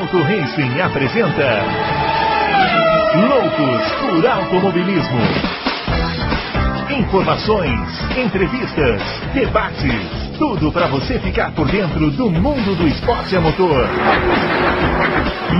Auto Racing apresenta Loucos por Automobilismo. Informações, entrevistas, debates, tudo para você ficar por dentro do mundo do esporte a motor.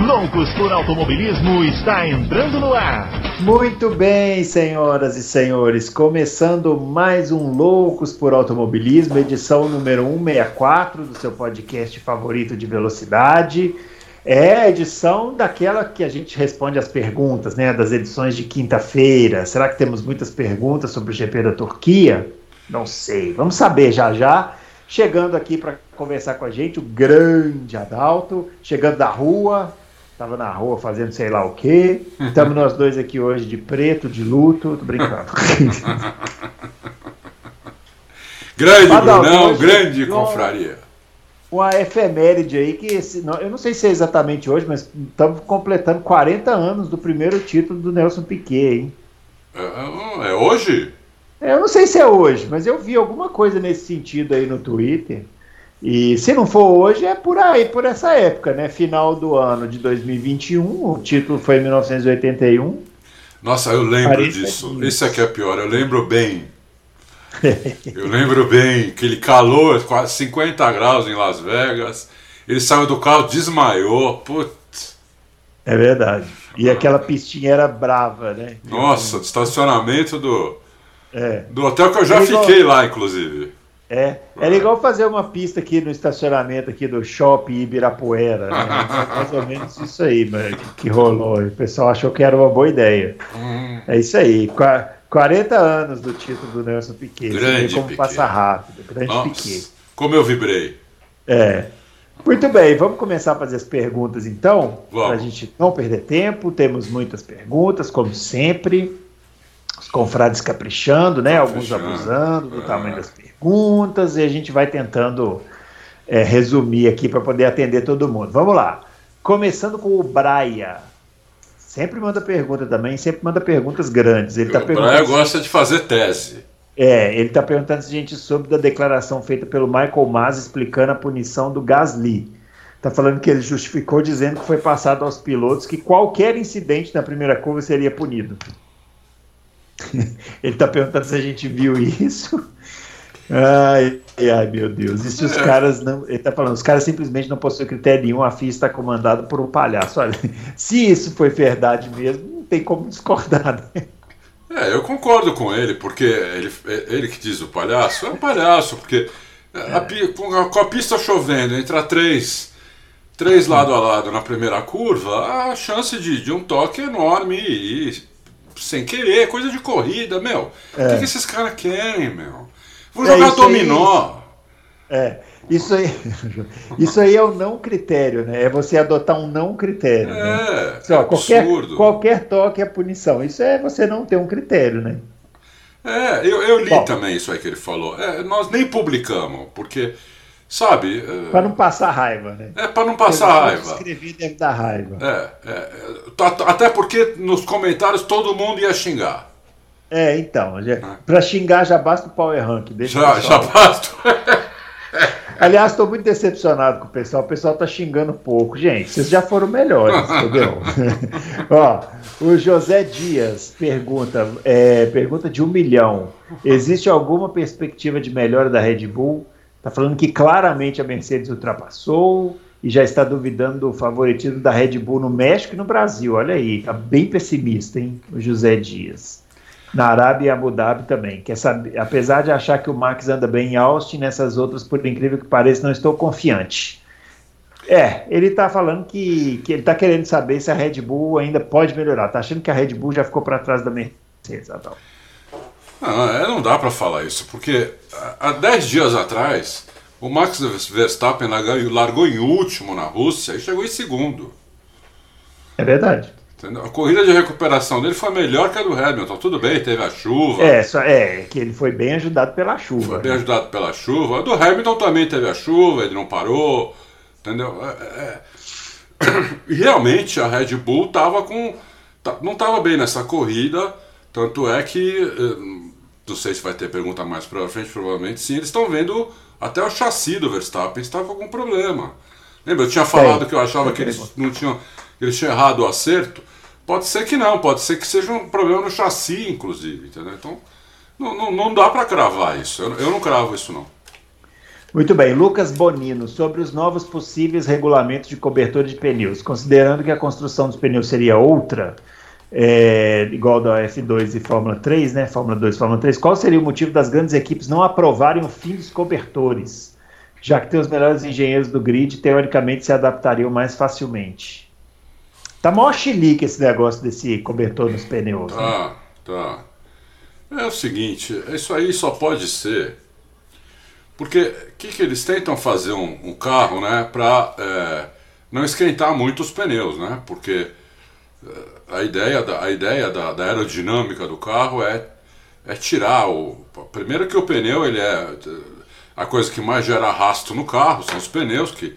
Loucos por Automobilismo está entrando no ar. Muito bem, senhoras e senhores, começando mais um Loucos por Automobilismo, edição número 164 do seu podcast favorito de velocidade. É a edição daquela que a gente responde as perguntas, né? Das edições de quinta-feira. Será que temos muitas perguntas sobre o GP da Turquia? Não sei. Vamos saber já já. Chegando aqui para conversar com a gente, o grande Adalto, chegando da rua, estava na rua fazendo sei lá o quê. Estamos nós dois aqui hoje de preto, de luto, tô brincando. grande, Adalto, Brunão, grande confraria uma efeméride aí que eu não sei se é exatamente hoje, mas estamos completando 40 anos do primeiro título do Nelson Piquet, hein? É, é, é hoje? Eu não sei se é hoje, mas eu vi alguma coisa nesse sentido aí no Twitter. E se não for hoje, é por aí, por essa época, né? Final do ano de 2021, o título foi em 1981. Nossa, eu lembro disso. Isso aqui é pior, eu lembro bem. Eu lembro bem, aquele calor, quase 50 graus em Las Vegas. Ele saiu do carro, desmaiou. Putz. É verdade. E aquela pistinha era brava, né? Nossa, do estacionamento do, é. do hotel que eu já era fiquei igual... lá, inclusive. É, era igual fazer uma pista aqui no estacionamento aqui do shopping Ibirapuera. Né? Mais ou menos isso aí que rolou. O pessoal achou que era uma boa ideia. Hum. É isso aí. 40 anos do título do Nelson Piquet. Grande como Piquet. passa rápido. Grande Nossa, Piquet. Como eu vibrei. É. Muito bem, vamos começar a fazer as perguntas então, para a gente não perder tempo. Temos muitas perguntas, como sempre. Os confrades caprichando, né? Alguns abusando do é. tamanho das perguntas, e a gente vai tentando é, resumir aqui para poder atender todo mundo. Vamos lá. Começando com o Braia. Sempre manda pergunta também, sempre manda perguntas grandes. Ele tá o Brian gosta de fazer tese. É, ele está perguntando se a gente soube da declaração feita pelo Michael Mas explicando a punição do Gasly. Está falando que ele justificou dizendo que foi passado aos pilotos que qualquer incidente na primeira curva seria punido. ele está perguntando se a gente viu isso. Ai, ai, meu Deus. E se os é. caras não. Ele tá falando, os caras simplesmente não possuem critério nenhum, a FIA está comandada por um palhaço. Olha, se isso foi verdade mesmo, não tem como discordar, né? É, eu concordo com ele, porque ele, ele que diz o palhaço, é um palhaço, porque é. a, com, a, pista chovendo, entra três, três lado a lado na primeira curva, a chance de, de um toque é enorme e, e sem querer, coisa de corrida, meu. O é. que, que esses caras querem, meu? Vou jogar é, dominó. Aí, é, isso aí, isso aí é o não critério, né? É você adotar um não critério. É, né? Só, é qualquer, qualquer toque é punição. Isso é você não ter um critério, né? É, eu, eu li Bom, também isso aí que ele falou. É, nós nem publicamos, porque, sabe. É, para não passar raiva, né? É, para não passar raiva. Escrever deve dar raiva. É, é, até porque nos comentários todo mundo ia xingar. É, então, ah. para xingar já basta o Power Rank. Deixa já, já basta. Aliás, estou muito decepcionado com o pessoal. O pessoal está xingando pouco. Gente, vocês já foram melhores, entendeu? Ó, o José Dias pergunta, é, pergunta de um milhão. Existe alguma perspectiva de melhora da Red Bull? Está falando que claramente a Mercedes ultrapassou e já está duvidando do favoritismo da Red Bull no México e no Brasil. Olha aí, tá bem pessimista, hein, o José Dias na Arábia e Abu Dhabi também. Quer saber, apesar de achar que o Max anda bem em Austin, nessas outras, por incrível que pareça, não estou confiante. É, ele está falando que, que ele está querendo saber se a Red Bull ainda pode melhorar. Está achando que a Red Bull já ficou para trás da Mercedes, Adão. Não, é, não dá para falar isso, porque há 10 dias atrás o Max Verstappen largou em último na Rússia e chegou em segundo. É verdade. A corrida de recuperação dele foi melhor que a do Hamilton. Tudo bem, teve a chuva. É, só, é que ele foi bem ajudado pela chuva. Foi bem né? ajudado pela chuva. A do Hamilton também teve a chuva, ele não parou. Entendeu? É, é. E realmente a Red Bull tava com. não estava bem nessa corrida. Tanto é que. Eh, não sei se vai ter pergunta mais para frente, provavelmente sim. Eles estão vendo até o chassi do Verstappen estava com algum problema. Lembra? Eu tinha falado que eu achava que eles não tinham. Eles tinham errado o acerto. Pode ser que não, pode ser que seja um problema no chassi, inclusive, entendeu? Então, não, não, não dá para cravar isso. Eu, eu não cravo isso, não. Muito bem, Lucas Bonino, sobre os novos possíveis regulamentos de cobertura de pneus, considerando que a construção dos pneus seria outra, é, igual da F2 e Fórmula 3, né? Fórmula 2 e Fórmula 3, qual seria o motivo das grandes equipes não aprovarem o fim dos cobertores? Já que tem os melhores engenheiros do grid, teoricamente se adaptariam mais facilmente. Tá mó chilique esse negócio desse cobertor nos pneus. Tá, né? tá. É o seguinte, isso aí só pode ser porque o que, que eles tentam fazer um, um carro, né, para é, não esquentar muito os pneus, né? Porque é, a ideia da, a ideia da, da aerodinâmica do carro é, é tirar o. Primeiro que o pneu ele é a coisa que mais gera arrasto no carro, são os pneus, que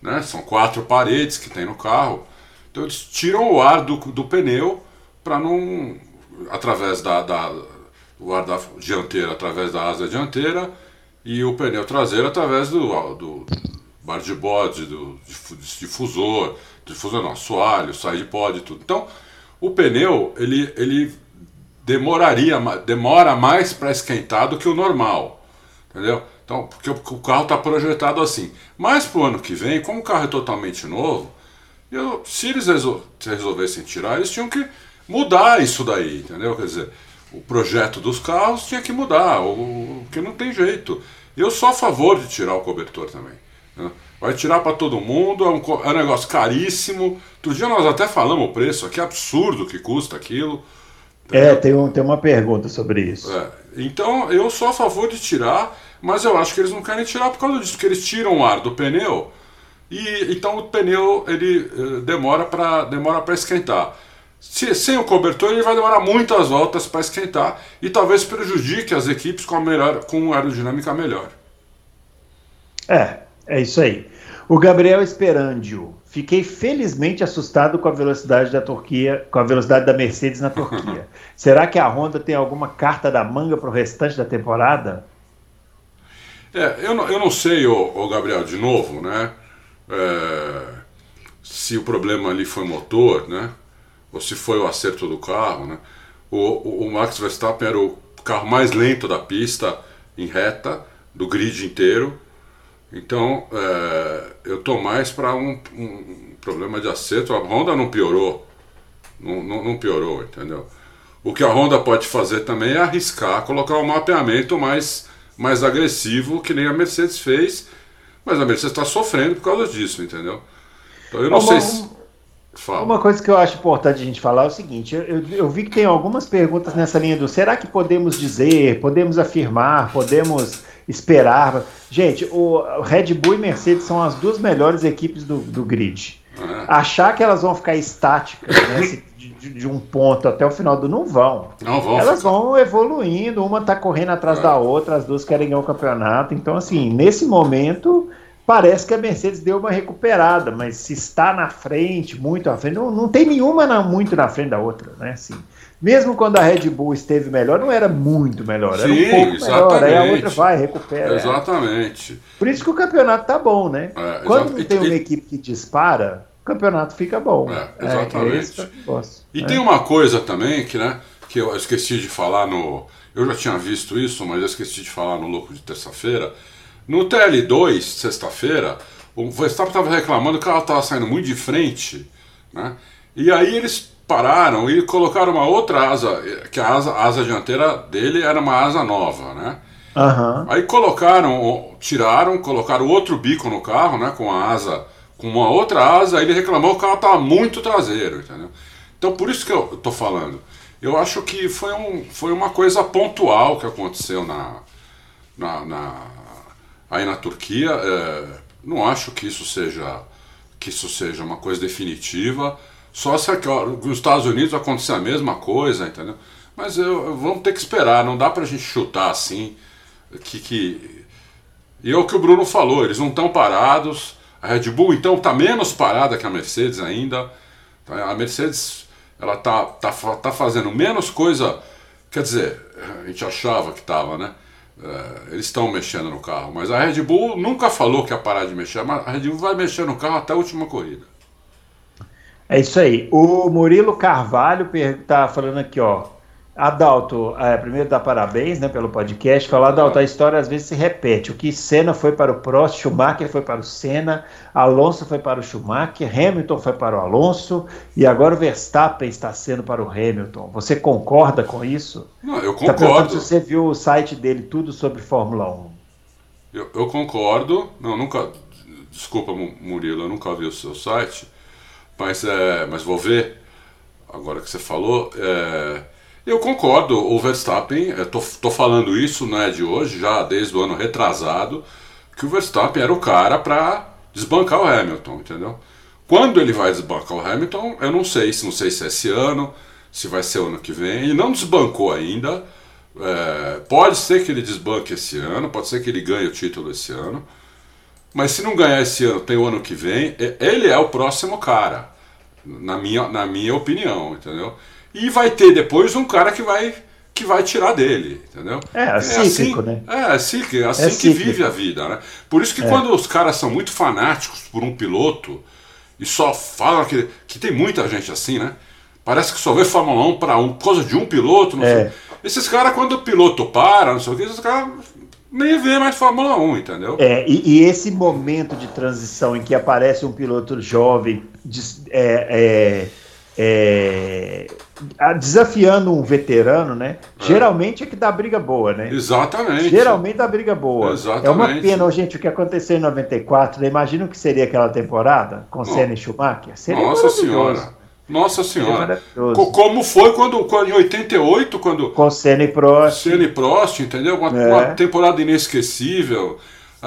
né, são quatro paredes que tem no carro. Então eles tiram o ar do, do pneu para não. através da, da. o ar da dianteira, através da asa dianteira e o pneu traseiro através do, do bar de bode, do difusor, difusor não, assoalho, side pod e tudo. Então, o pneu, ele, ele demoraria, demora mais para esquentar do que o normal, entendeu? Então, porque o carro está projetado assim. Mas para o ano que vem, como o carro é totalmente novo, eu, se eles resol resolvessem tirar, eles tinham que mudar isso daí, entendeu? Quer dizer, o projeto dos carros tinha que mudar, porque não tem jeito. Eu sou a favor de tirar o cobertor também. Né? Vai tirar para todo mundo, é um, é um, negócio caríssimo. Outro dia nós até falamos o preço, que absurdo que custa aquilo. Entendeu? É, tem, um, tem uma pergunta sobre isso. É. Então eu sou a favor de tirar, mas eu acho que eles não querem tirar por causa disso, porque eles tiram o ar do pneu e então o pneu ele eh, demora para demora para esquentar. Se, sem o cobertor, ele vai demorar muitas voltas para esquentar e talvez prejudique as equipes com, a melhor, com aerodinâmica melhor. É, é isso aí. O Gabriel Esperandio. Fiquei felizmente assustado com a velocidade da Turquia, com a velocidade da Mercedes na Turquia. Será que a Honda tem alguma carta da manga para o restante da temporada? É, eu não, eu não sei, ô, ô Gabriel, de novo, né? É, se o problema ali foi motor, né? ou se foi o acerto do carro, né? O, o, o, Max Verstappen era o carro mais lento da pista em reta, do grid inteiro. Então é, eu tô mais para um, um, problema de acerto. A Honda não piorou, não, não, não, piorou, entendeu? O que a Honda pode fazer também é arriscar, colocar um mapeamento mais, mais agressivo, que nem a Mercedes fez, mas a Mercedes está sofrendo por causa disso, entendeu? Então eu não sei se Fala. Uma coisa que eu acho importante a gente falar é o seguinte: eu, eu, vi que tem algumas perguntas nessa linha do será que podemos dizer, podemos afirmar, podemos esperar? Gente, o Red Bull e Mercedes são as duas melhores equipes do, do grid. É. Achar que elas vão ficar estáticas né, de, de, um ponto até o final do não vão. Não vão. Elas vão evoluindo, uma está correndo atrás da outra, as duas querem ganhar o campeonato. Então, assim, nesse momento parece que a Mercedes deu uma recuperada, mas se está na frente, muito à frente, não, não tem nenhuma na, muito na frente da outra, né? Assim, mesmo quando a Red Bull esteve melhor, não era muito melhor, era Sim, um pouco exatamente. melhor, aí a outra vai, recupera. Exatamente. Por isso que o campeonato tá bom, né? É, quando não tem uma equipe que dispara, o campeonato fica bom. É, é exatamente. É, e tem uma coisa também que, né, que eu esqueci de falar no... Eu já tinha visto isso, mas eu esqueci de falar no Louco de Terça-feira, no TL2, sexta-feira, o Verstappen estava reclamando que o carro estava saindo muito de frente, né? E aí eles pararam e colocaram uma outra asa, que a asa, a asa dianteira dele era uma asa nova, né? Uhum. Aí colocaram, tiraram, colocaram outro bico no carro, né? Com a asa, com uma outra asa, ele reclamou que carro estava muito traseiro, entendeu? Então por isso que eu estou falando. Eu acho que foi, um, foi uma coisa pontual que aconteceu na, na, na aí na Turquia. É, não acho que isso seja que isso seja uma coisa definitiva. Só se aqui, ó, nos Estados Unidos acontecer a mesma coisa, entendeu? Mas eu, eu, vamos ter que esperar, não dá pra gente chutar assim. Que, que... E é o que o Bruno falou, eles não estão parados. A Red Bull então está menos parada que a Mercedes ainda. Tá, a Mercedes ela tá, tá, tá fazendo menos coisa. Quer dizer, a gente achava que estava, né? É, eles estão mexendo no carro, mas a Red Bull nunca falou que ia parar de mexer, mas a Red Bull vai mexer no carro até a última corrida. É isso aí. O Murilo Carvalho está falando aqui, ó. Adalto, é, primeiro dá parabéns né, pelo podcast. Falar, Adalto, a história às vezes se repete. O que Senna foi para o Prost, Schumacher foi para o Senna, Alonso foi para o Schumacher, Hamilton foi para o Alonso e agora o Verstappen está sendo para o Hamilton. Você concorda com isso? Não, eu tá concordo. se você viu o site dele tudo sobre Fórmula 1. Eu, eu concordo. Não, nunca. Desculpa, Murilo, eu nunca vi o seu site, mas, é, mas vou ver agora que você falou. É, eu concordo, o Verstappen, estou falando isso não é de hoje, já desde o ano retrasado, que o Verstappen era o cara para desbancar o Hamilton, entendeu? Quando ele vai desbancar o Hamilton, eu não sei, não sei se é esse ano, se vai ser o ano que vem, ele não desbancou ainda. É, pode ser que ele desbanque esse ano, pode ser que ele ganhe o título esse ano, mas se não ganhar esse ano, tem o ano que vem, ele é o próximo cara, na minha, na minha opinião, entendeu? E vai ter depois um cara que vai que vai tirar dele, entendeu? É, é cíclico, assim, né? É, é cíclico, é assim é que vive a vida, né? Por isso que é. quando os caras são muito fanáticos por um piloto e só falam que, que tem muita gente assim, né? Parece que só vê Fórmula 1 para um, por causa de um piloto, não é. sei. Esses caras, quando o piloto para, não sei o que, esses caras nem vê mais Fórmula 1, entendeu? É, e, e, esse momento de transição em que aparece um piloto jovem, é, é é, desafiando um veterano, né? É. Geralmente é que dá briga boa, né? Exatamente. Geralmente dá briga boa. Exatamente. É uma pena, gente, o que aconteceu em 94. Né? Imagina o que seria aquela temporada com Senna e Schumacher. Seria Nossa Senhora. Nossa Senhora. Como foi quando, quando, em 88, quando. Com Senna e Prost. Senna e Prost, entendeu? Uma, é. uma temporada inesquecível.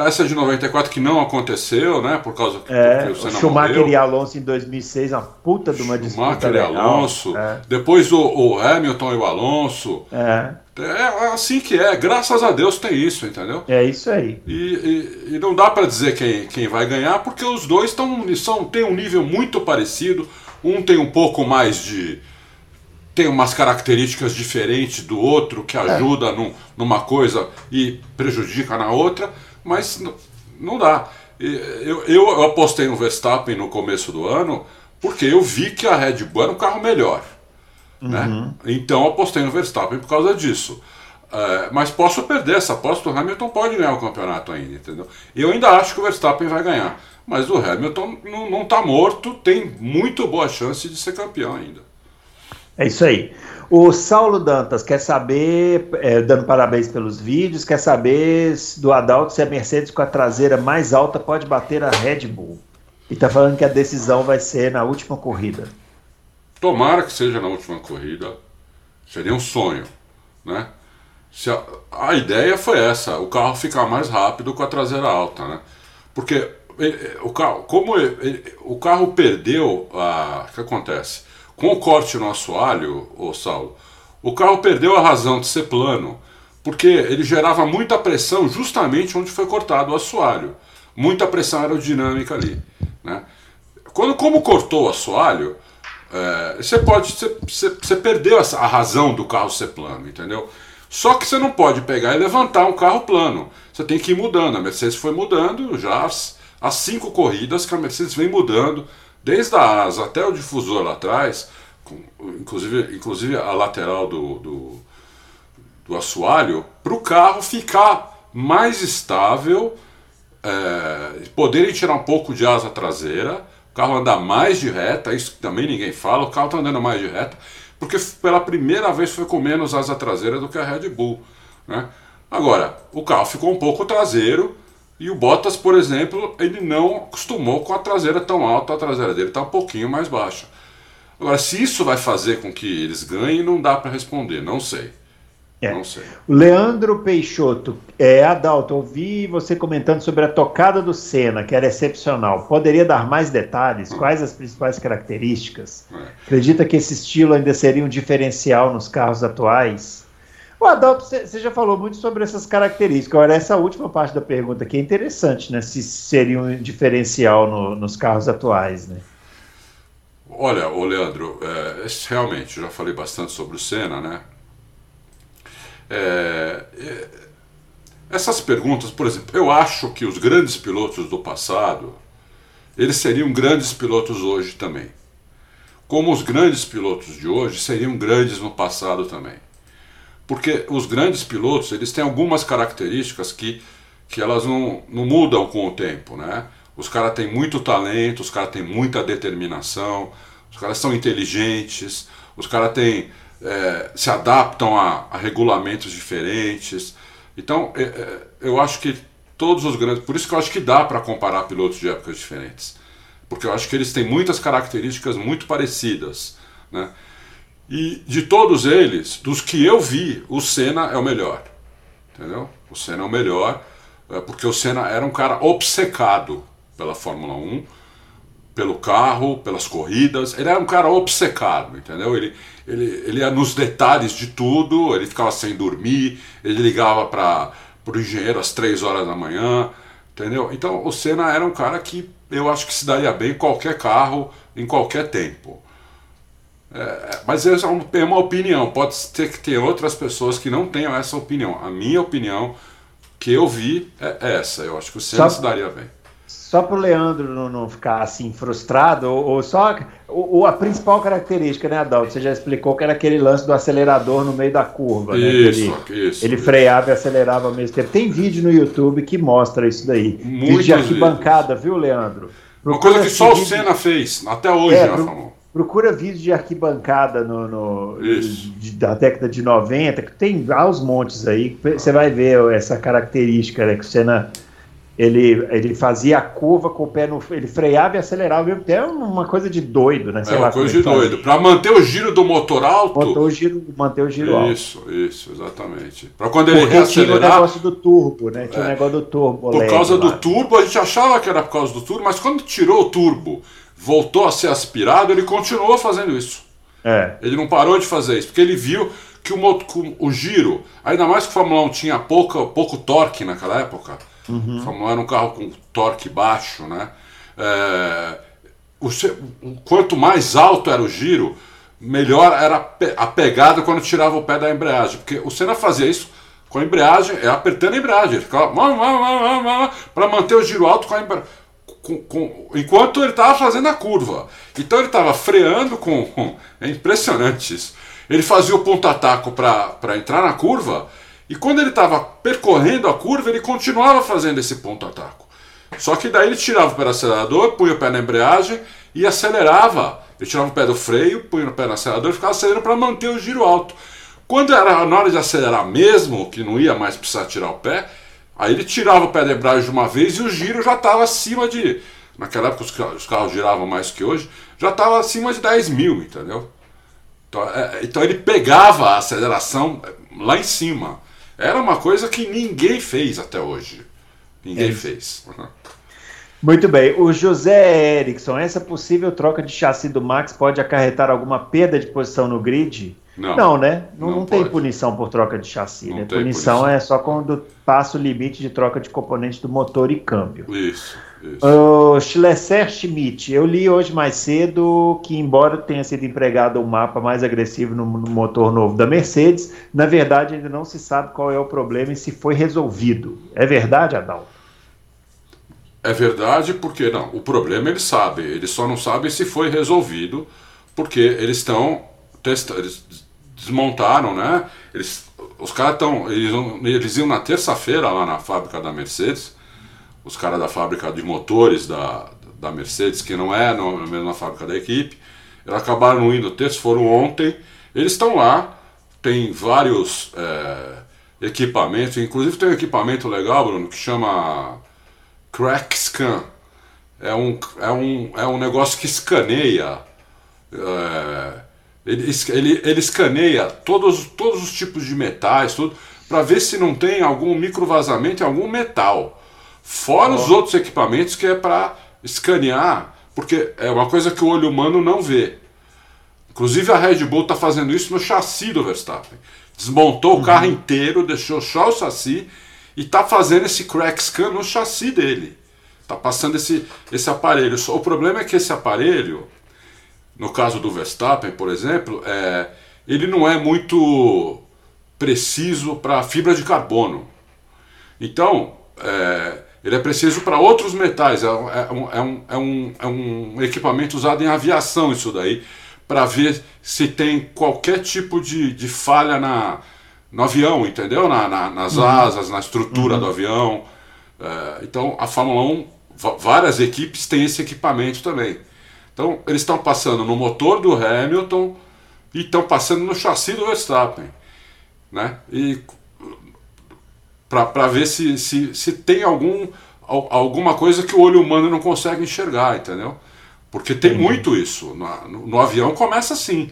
Essa de 94 que não aconteceu, né? Por causa que é, o Schumacher morreu. e Alonso em 2006, uma puta de uma disputa Schumacher legal. e Alonso. É. Depois o, o, Hamilton e o Alonso. É. É assim que é. Graças a Deus tem isso, entendeu? É isso aí. E, e, e não dá para dizer quem, quem vai ganhar, porque os dois tão, são, têm um nível muito parecido. Um tem um pouco mais de tem umas características diferentes do outro que é. ajuda num, numa coisa e prejudica na outra mas não dá. Eu, eu apostei no Verstappen no começo do ano porque eu vi que a Red Bull era um carro melhor. Né? Uhum. Né? Então apostei no Verstappen por causa disso. Uh, mas posso perder essa aposta, o Hamilton pode ganhar o campeonato ainda, entendeu? Eu ainda acho que o Verstappen vai ganhar, mas o Hamilton não está morto, tem muito boa chance de ser campeão ainda. É isso aí. O Saulo Dantas quer saber, é, dando parabéns pelos vídeos, quer saber do Adalto se a Mercedes com a traseira mais alta pode bater a Red Bull. E está falando que a decisão vai ser na última corrida. Tomara que seja na última corrida. Seria um sonho, né? Se a, a ideia foi essa, o carro ficar mais rápido com a traseira alta, né? Porque ele, o carro, como ele, o carro perdeu a, o que acontece? Com o corte no assoalho, ô Saulo, o carro perdeu a razão de ser plano, porque ele gerava muita pressão justamente onde foi cortado o assoalho. Muita pressão aerodinâmica ali. Né? Quando, como cortou o assoalho, é, você pode. Você, você perdeu a razão do carro ser plano, entendeu? Só que você não pode pegar e levantar um carro plano. Você tem que ir mudando. A Mercedes foi mudando já as cinco corridas que a Mercedes vem mudando desde a asa até o difusor lá atrás, com, inclusive, inclusive a lateral do, do, do assoalho, para o carro ficar mais estável, é, poderem tirar um pouco de asa traseira, o carro andar mais de reta, isso também ninguém fala, o carro está andando mais de reta, porque pela primeira vez foi com menos asa traseira do que a Red Bull. Né? Agora, o carro ficou um pouco traseiro, e o Bottas, por exemplo, ele não acostumou com a traseira tão alta, a traseira dele está um pouquinho mais baixa. Agora, se isso vai fazer com que eles ganhem, não dá para responder, não sei. É. Não sei. Leandro Peixoto, é, Adalto, ouvi você comentando sobre a tocada do Senna, que era excepcional. Poderia dar mais detalhes? Hum. Quais as principais características? É. Acredita que esse estilo ainda seria um diferencial nos carros atuais? O Adalto, você já falou muito sobre essas características. Agora, essa última parte da pergunta aqui é interessante, né? Se seria um diferencial no, nos carros atuais, né? Olha, o Leandro, é, realmente, já falei bastante sobre o Senna, né? É, é, essas perguntas, por exemplo, eu acho que os grandes pilotos do passado, eles seriam grandes pilotos hoje também. Como os grandes pilotos de hoje seriam grandes no passado também. Porque os grandes pilotos, eles têm algumas características que, que elas não, não mudam com o tempo, né? Os caras têm muito talento, os caras têm muita determinação, os caras são inteligentes, os caras têm, é, se adaptam a, a regulamentos diferentes, então, é, é, eu acho que todos os grandes. Por isso que eu acho que dá para comparar pilotos de épocas diferentes. Porque eu acho que eles têm muitas características muito parecidas. Né? E de todos eles, dos que eu vi, o Senna é o melhor. Entendeu? O Senna é o melhor, é, porque o Senna era um cara obcecado pela Fórmula 1, pelo carro, pelas corridas. Ele era um cara obcecado, entendeu? Ele, ele, ele ia nos detalhes de tudo, ele ficava sem dormir, ele ligava para o engenheiro às três horas da manhã, entendeu? Então o Senna era um cara que eu acho que se daria bem em qualquer carro, em qualquer tempo. É, mas essa é, é uma opinião, pode ter que ter outras pessoas que não tenham essa opinião. A minha opinião que eu vi é essa, eu acho que o Senna se daria bem só para o Leandro não, não, ficar assim frustrado, ou, ou só ou, a principal característica, né, Adalto? Você já explicou que era aquele lance do acelerador no meio da curva. Isso, né? ele, isso. Ele isso. freava e acelerava ao mesmo tempo. Tem vídeo no YouTube que mostra isso daí. Muito vídeo de arquibancada, viu, Leandro? Procura Uma coisa que só o Senna fez, até hoje, é, né, pro, Procura vídeo de arquibancada no, no de, da década de 90, que tem aos montes aí. Você vai ver essa característica né, que o Senna ele, ele fazia a curva com o pé no. Ele freava e acelerava ao mesmo tempo. É uma coisa de doido, né? Sei é uma coisa de doido. Para manter o giro do motor alto. Manter o giro, manter o giro alto. Isso, isso, exatamente. Para quando ele Porque reacelerar. Tinha o negócio do turbo, né? Tinha é. o negócio do turbo. Por causa lá. do turbo, a gente achava que era por causa do turbo, mas quando tirou o turbo, voltou a ser aspirado, ele continuou fazendo isso. É. Ele não parou de fazer isso, porque ele viu que o, o giro, ainda mais que o Fórmula 1 tinha pouco, pouco torque naquela época Uhum. Fórmula era um carro com torque baixo, né? É, o, quanto mais alto era o giro, melhor era a pegada quando tirava o pé da embreagem. Porque o Senna fazia isso com a embreagem, é apertando a embreagem. Ele ficava para manter o giro alto com a embreagem. Com, com, enquanto ele estava fazendo a curva. Então ele estava freando com. É impressionante isso. Ele fazia o ponta-taco para entrar na curva e quando ele estava percorrendo a curva, ele continuava fazendo esse ponto-ataco. Só que daí ele tirava o pé do acelerador, punha o pé na embreagem e acelerava. Ele tirava o pé do freio, punha o pé no acelerador e ficava acelerando para manter o giro alto. Quando era na hora de acelerar mesmo, que não ia mais precisar tirar o pé, aí ele tirava o pé da embreagem de uma vez e o giro já estava acima de. Naquela época os carros, os carros giravam mais que hoje, já estava acima de 10 mil, entendeu? Então, é, então ele pegava a aceleração lá em cima. Era uma coisa que ninguém fez até hoje. Ninguém é fez. Muito bem. O José Erickson, essa possível troca de chassi do Max pode acarretar alguma perda de posição no grid? Não, não né? Não, não, tem punição por troca de chassi. Né? Punição, punição, é só quando passa o limite de troca de componentes do motor e câmbio. Isso. O Schlesser Schmidt, eu li hoje mais cedo que, embora tenha sido empregado um mapa mais agressivo no, no, motor novo da Mercedes, na verdade ainda não se sabe qual é o problema e se foi resolvido. É verdade, Adal? É verdade, porque não. O problema eles sabem, eles só não sabem se foi resolvido, porque eles estão testando, eles desmontaram, né? Eles, os caras estão, eles, eles iam na terça-feira lá na fábrica da Mercedes os caras da fábrica de motores da, da Mercedes, que não é na mesma fábrica da equipe. Eles acabaram indo terça, foram ontem. Eles estão lá, tem vários é, equipamentos, inclusive tem um equipamento legal, Bruno, que chama Crack Scan. É um, é um, é um negócio que escaneia. É, ele, ele, ele escaneia todos, todos os tipos de metais, tudo, para ver se não tem algum microvazamento em algum metal. Fora oh. os outros equipamentos que é para escanear, porque é uma coisa que o olho humano não vê. Inclusive a Red Bull está fazendo isso no chassi do Verstappen. Desmontou uhum. o carro inteiro, deixou só o chassi e está fazendo esse crack scan no chassi dele. Está passando esse, esse aparelho. O problema é que esse aparelho, no caso do Verstappen, por exemplo, é, ele não é muito preciso para fibra de carbono. Então, é, ele é preciso para outros metais. É, é, um, é, um, é, um, é um equipamento usado em aviação, isso daí, para ver se tem qualquer tipo de, de falha na, no avião, entendeu? Na, na, nas uhum. asas, na estrutura uhum. do avião. É, então, a Fórmula 1, várias equipes têm esse equipamento também. Então, eles estão passando no motor do Hamilton e estão passando no chassi do Verstappen. Né? E para ver se, se, se tem algum, alguma coisa que o olho humano não consegue enxergar, entendeu? Porque tem uhum. muito isso. No, no, no, avião começa assim.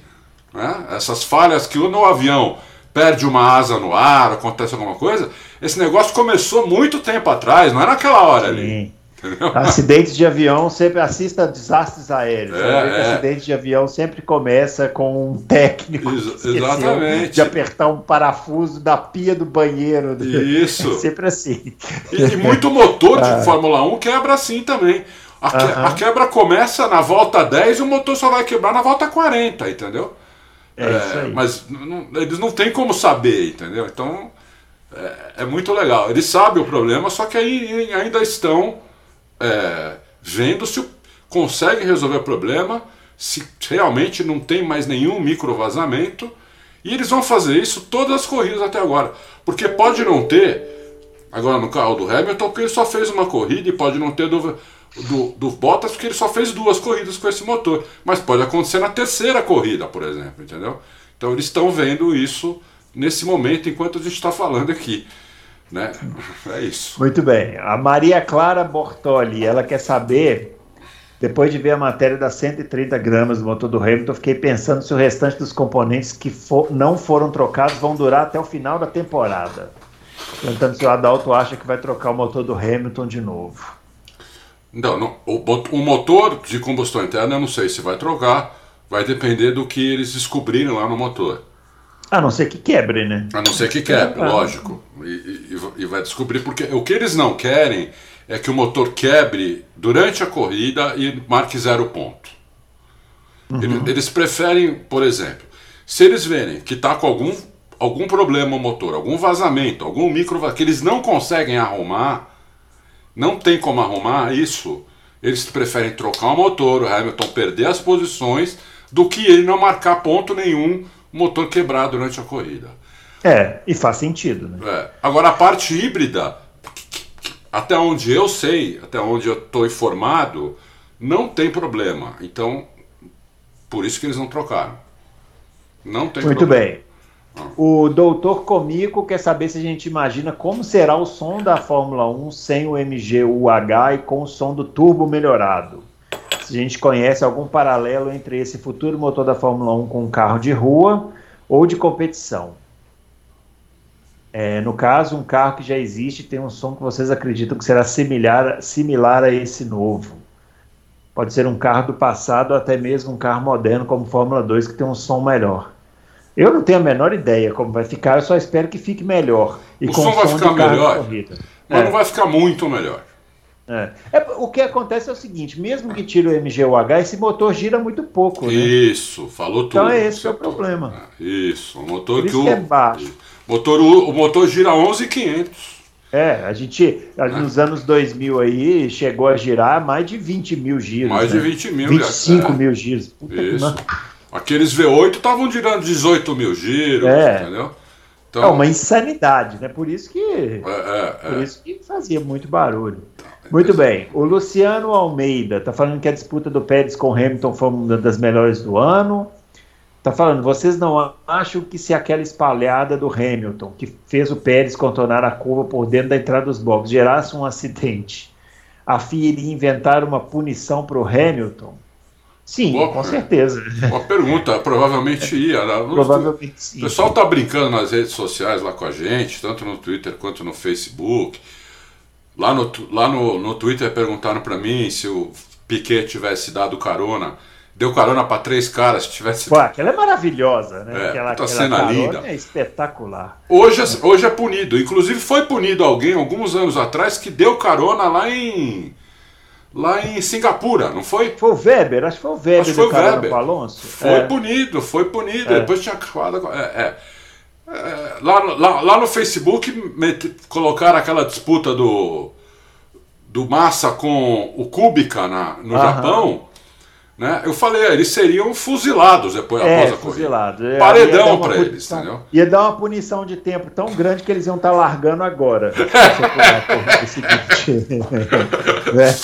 Né? Essas falhas que no avião perde uma asa no ar, acontece alguma coisa. Esse negócio começou muito tempo atrás, não é naquela hora Sim. ali. Acidentes de avião sempre assista desastres aéreos. É, é. Acidente de avião sempre começa com um técnico Ex exatamente de apertar um parafuso da pia do banheiro. Isso. É sempre assim. E, e muito motor de ah. Fórmula 1 quebra assim também. A, que, uh -huh. a, quebra começa na volta 10 e o motor só vai quebrar na volta 40, entendeu? É, é mas não, eles não têm como saber, entendeu? Então é, é, muito legal. Eles sabem o problema, só que aí ainda estão é, vendo se consegue resolver o problema, se realmente não tem mais nenhum micro vazamento, e eles vão fazer isso todas as corridas até agora. Porque pode não ter, agora no carro do Hamilton, porque ele só fez uma corrida, e pode não ter do, do, do Bottas, porque ele só fez duas corridas com esse motor. Mas pode acontecer na terceira corrida, por exemplo, entendeu? Então eles estão vendo isso nesse momento, enquanto a gente está falando aqui. Né? É isso. Muito bem. A Maria Clara Bortoli, ela quer saber, depois de ver a matéria das 130 gramas do motor do Hamilton, fiquei pensando se o restante dos componentes que for, não foram trocados vão durar até o final da temporada. Perguntando se o Adalto acha que vai trocar o motor do Hamilton de novo. Não, não o, o, motor de combustão interna eu não sei se vai trocar, vai depender do que eles descobrirem lá no motor. A não ser que quebre, né? A não ser que quebre, é, lógico. E, e, e, vai descobrir porque o que eles não querem é que o motor quebre durante a corrida e marque zero ponto. Uhum. Eles preferem, por exemplo, se eles verem que está com algum, algum problema o motor, algum vazamento, algum micro que eles não conseguem arrumar, não tem como arrumar isso, eles preferem trocar o motor, o Hamilton perder as posições, do que ele não marcar ponto nenhum motor quebrar durante a corrida. É, e faz sentido, né? É. Agora a parte híbrida, até onde eu sei, até onde eu estou informado, não tem problema. Então, por isso que eles não trocaram. Não tem Muito problema. bem. Ah. O doutor Comico quer saber se a gente imagina como será o som da Fórmula 1 sem o MGUH e com o som do turbo melhorado se a gente conhece algum paralelo entre esse futuro motor da Fórmula 1 com um carro de rua ou de competição. É, no caso, um carro que já existe tem um som que vocês acreditam que será similar, similar a esse novo. Pode ser um carro do passado ou até mesmo um carro moderno como Fórmula 2 que tem um som melhor. Eu não tenho a menor ideia como vai ficar, eu só espero que fique melhor. E o som vai ficar melhor, mas é. não vai ficar muito melhor. É. É, o que acontece é o seguinte: mesmo que tire o MGUH, esse motor gira muito pouco. Né? Isso, falou tudo. Então é esse que é o problema. É, isso, o motor Por que, o, é baixo. Motor, o motor gira 11,500. É, a gente, é. nos anos 2000 aí, chegou a girar mais de 20 mil giros. Mais né? de 20 mil. 25 é. mil giros. Puta Isso. Aqueles V8 estavam girando 18 mil giros, é. entendeu? Então, é uma insanidade, né? Por isso que, é, é, por isso que fazia muito barulho. Muito bem. O Luciano Almeida está falando que a disputa do Pérez com Hamilton foi uma das melhores do ano. Está falando, vocês não acham que se aquela espalhada do Hamilton, que fez o Pérez contornar a curva por dentro da entrada dos boxes, gerasse um acidente, a FIA iria inventar uma punição para o Hamilton? Sim, Boa, com certeza. Uma pergunta, provavelmente ia. Né? Provavelmente sim. O pessoal está brincando nas redes sociais lá com a gente, tanto no Twitter quanto no Facebook. Lá no, lá no, no Twitter perguntaram para mim se o Piquet tivesse dado carona. Deu carona para três caras, se tivesse. Pô, aquela é maravilhosa, né? É, aquela, aquela cena linda. É espetacular. Hoje, é, hoje é punido. Inclusive foi punido alguém alguns anos atrás que deu carona lá em. Lá em Singapura, não foi? Foi o Weber, acho que foi o Weber acho que foi o Weber. Alonso. Foi é. punido, foi punido. É. Depois tinha acabado. É, é. É, lá, lá, lá no Facebook mete, colocaram aquela disputa do, do Massa com o Kubica na, no Aham. Japão. Né? Eu falei, eles seriam fuzilados depois é, após a fuzilado. corrida. É, Paredão para eles, entendeu? Ia dar uma punição de tempo tão grande que eles iam estar tá largando agora. né?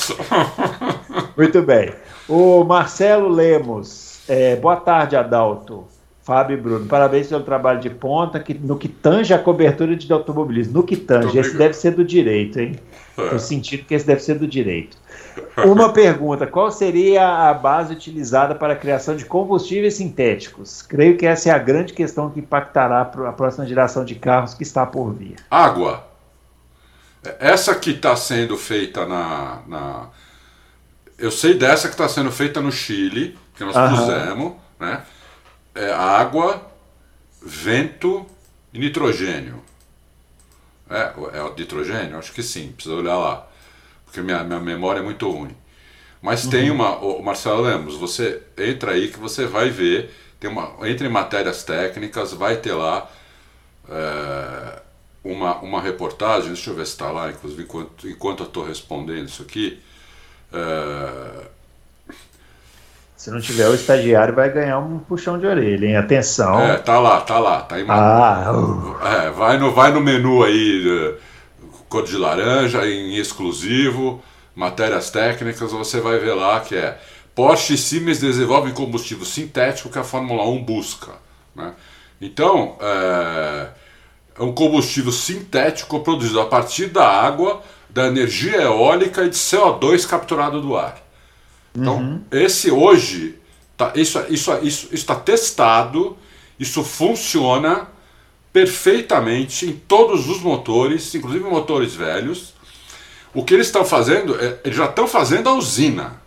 Muito bem. O Marcelo Lemos. É, boa tarde, Adalto. Fábio e Bruno, parabéns pelo trabalho de ponta que, no que tange a cobertura de automobilismo. No que tange, esse deve ser do direito, hein? É. sentindo que esse deve ser do direito. Uma pergunta: qual seria a base utilizada para a criação de combustíveis sintéticos? Creio que essa é a grande questão que impactará a próxima geração de carros que está por vir. Água. Essa que está sendo feita na, na, Eu sei dessa que está sendo feita no Chile, que nós Aham. pusemos, né? É água, vento e nitrogênio. É, é o nitrogênio? Acho que sim, precisa olhar lá. Porque minha, minha memória é muito ruim. Mas uhum. tem uma. O Marcelo Lemos, você entra aí que você vai ver. Tem uma, entre matérias técnicas, vai ter lá é, uma, uma reportagem. Deixa eu ver se está lá, inclusive, enquanto, enquanto eu estou respondendo isso aqui. É, se não tiver o estagiário, vai ganhar um puxão de orelha, hein? Atenção. É, tá lá, tá lá. Tá em ah, uh. é, vai, no, vai no menu aí, uh, cor de laranja, em exclusivo, matérias técnicas, você vai ver lá que é Porsche e Siemens desenvolvem combustível sintético que a Fórmula 1 busca. Né? Então, é, é um combustível sintético produzido a partir da água, da energia eólica e de CO2 capturado do ar. Então, uhum. esse hoje, tá, isso está isso, isso tá testado, isso funciona perfeitamente em todos os motores, inclusive motores velhos. O que eles estão fazendo, é, eles já estão fazendo a usina.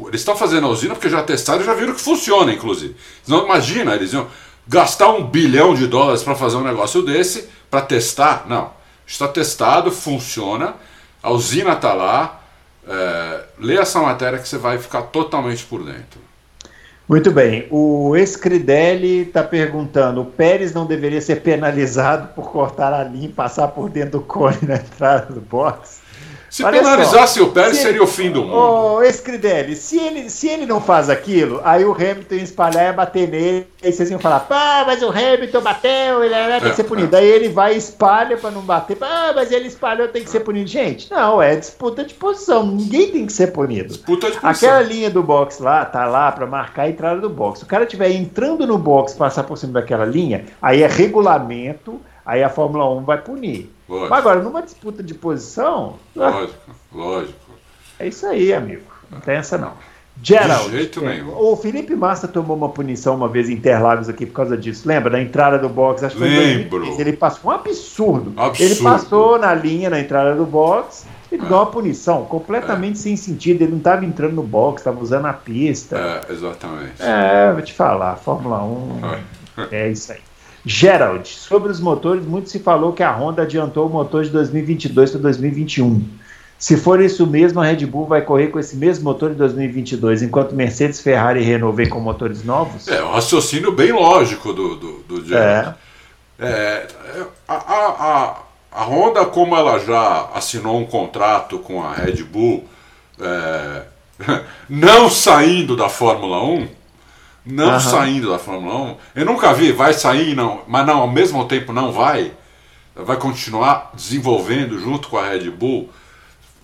Eles estão fazendo a usina porque já testaram e já viram que funciona, inclusive. Não imagina, eles iam gastar um bilhão de dólares para fazer um negócio desse, para testar. Não. Está testado, funciona, a usina está lá, é, lê essa matéria que você vai ficar totalmente por dentro. Muito bem. O Escridelli está perguntando: o Pérez não deveria ser penalizado por cortar a linha e passar por dentro do cone na entrada do box? Se Olha penalizasse só, o Pérez, seria o fim do mundo. Ô, Escridelli, se ele, se ele não faz aquilo, aí o Hamilton ia espalhar e bater nele, aí vocês iam falar, pá, mas o Hamilton bateu, ele tem que é, ser punido. É. Aí ele vai e espalha para não bater, pá, mas ele espalhou, tem que ser punido. Gente, não, é disputa de posição, ninguém tem que ser punido. Disputa de posição. Aquela linha do box lá, tá lá para marcar a entrada do box. Se o cara estiver entrando no box, passar por cima daquela linha, aí é regulamento, aí a Fórmula 1 vai punir. Lógico. Mas agora, numa disputa de posição. Lógico, lógico. É isso aí, amigo. Não tem essa não. Gerald. De jeito nenhum. O Felipe Massa tomou uma punição uma vez em Interlagos aqui por causa disso. Lembra? Da entrada do box? Acho que Lembro. Ele passou um absurdo. absurdo. Ele passou na linha na entrada do box. Ele é. deu uma punição completamente é. sem sentido. Ele não estava entrando no box, estava usando a pista. É, exatamente. É, vou te falar. Fórmula 1 é, é isso aí. Gerald, sobre os motores, muito se falou que a Honda adiantou o motor de 2022 para 2021. Se for isso mesmo, a Red Bull vai correr com esse mesmo motor em 2022, enquanto Mercedes, Ferrari e Renault vêm com motores novos? É um raciocínio bem lógico do, do, do Gerald. É. É, a, a, a, Honda, como ela já assinou um contrato com a Red Bull, é, não saindo da Fórmula 1, não uhum. saindo da Fórmula 1. Eu nunca vi, vai sair, não, mas não, ao mesmo tempo não vai. Vai continuar desenvolvendo junto com a Red Bull,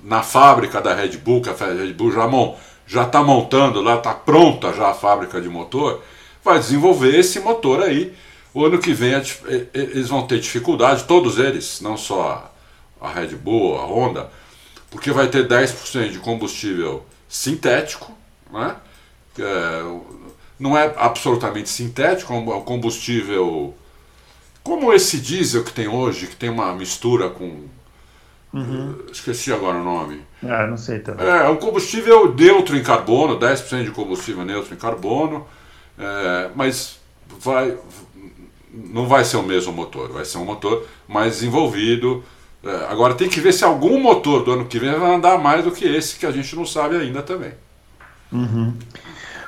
na fábrica da Red Bull, que a Red Bull já já está montando lá, está pronta já a fábrica de motor, vai desenvolver esse motor aí. O ano que vem eles vão ter dificuldade, todos eles, não só a Red Bull, a Honda, porque vai ter 10% de combustível sintético, né? É, não é absolutamente sintético, é um combustível como esse diesel que tem hoje, que tem uma mistura com. Uhum. Esqueci agora o nome. Ah, não sei também. É, é um combustível neutro em carbono, 10% de combustível neutro em carbono, é, mas vai, não vai ser o mesmo motor, vai ser um motor mais desenvolvido. É, agora tem que ver se algum motor do ano que vem vai andar mais do que esse, que a gente não sabe ainda também. Uhum.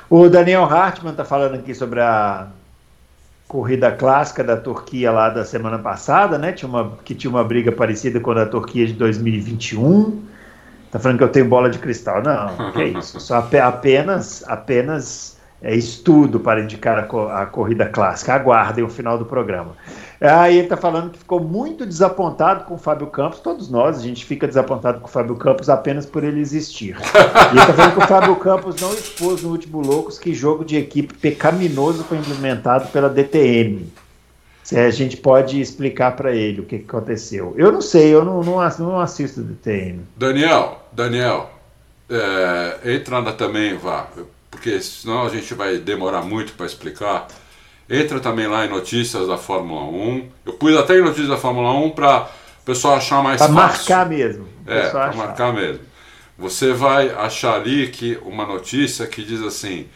O Daniel Hartmann está falando aqui sobre a corrida clássica da Turquia lá da semana passada, né? Tinha uma, que tinha uma briga parecida com a da Turquia de 2021. Tá falando que eu tenho bola de cristal? Não, que é isso. Só apenas, apenas é, estudo para indicar a, a, corrida clássica. Aguardem o final do programa. Aí ele está falando que ficou muito desapontado com o Fábio Campos. Todos nós, a gente fica desapontado com o Fábio Campos apenas por ele existir. E ele está falando que o Fábio Campos não expôs no último Loucos que jogo de equipe pecaminoso foi implementado pela DTM. Se a gente pode explicar para ele o que, que, aconteceu. Eu não sei, eu não, não, não assisto DTM. Daniel, Daniel, é, entra na também, vá porque senão a gente vai demorar muito para explicar. Entra também lá em notícias da Fórmula 1. Eu pus até em notícias da Fórmula 1 para o pessoal achar mais pra fácil. Para marcar mesmo. É, para marcar mesmo. Você vai achar ali que uma notícia que diz assim: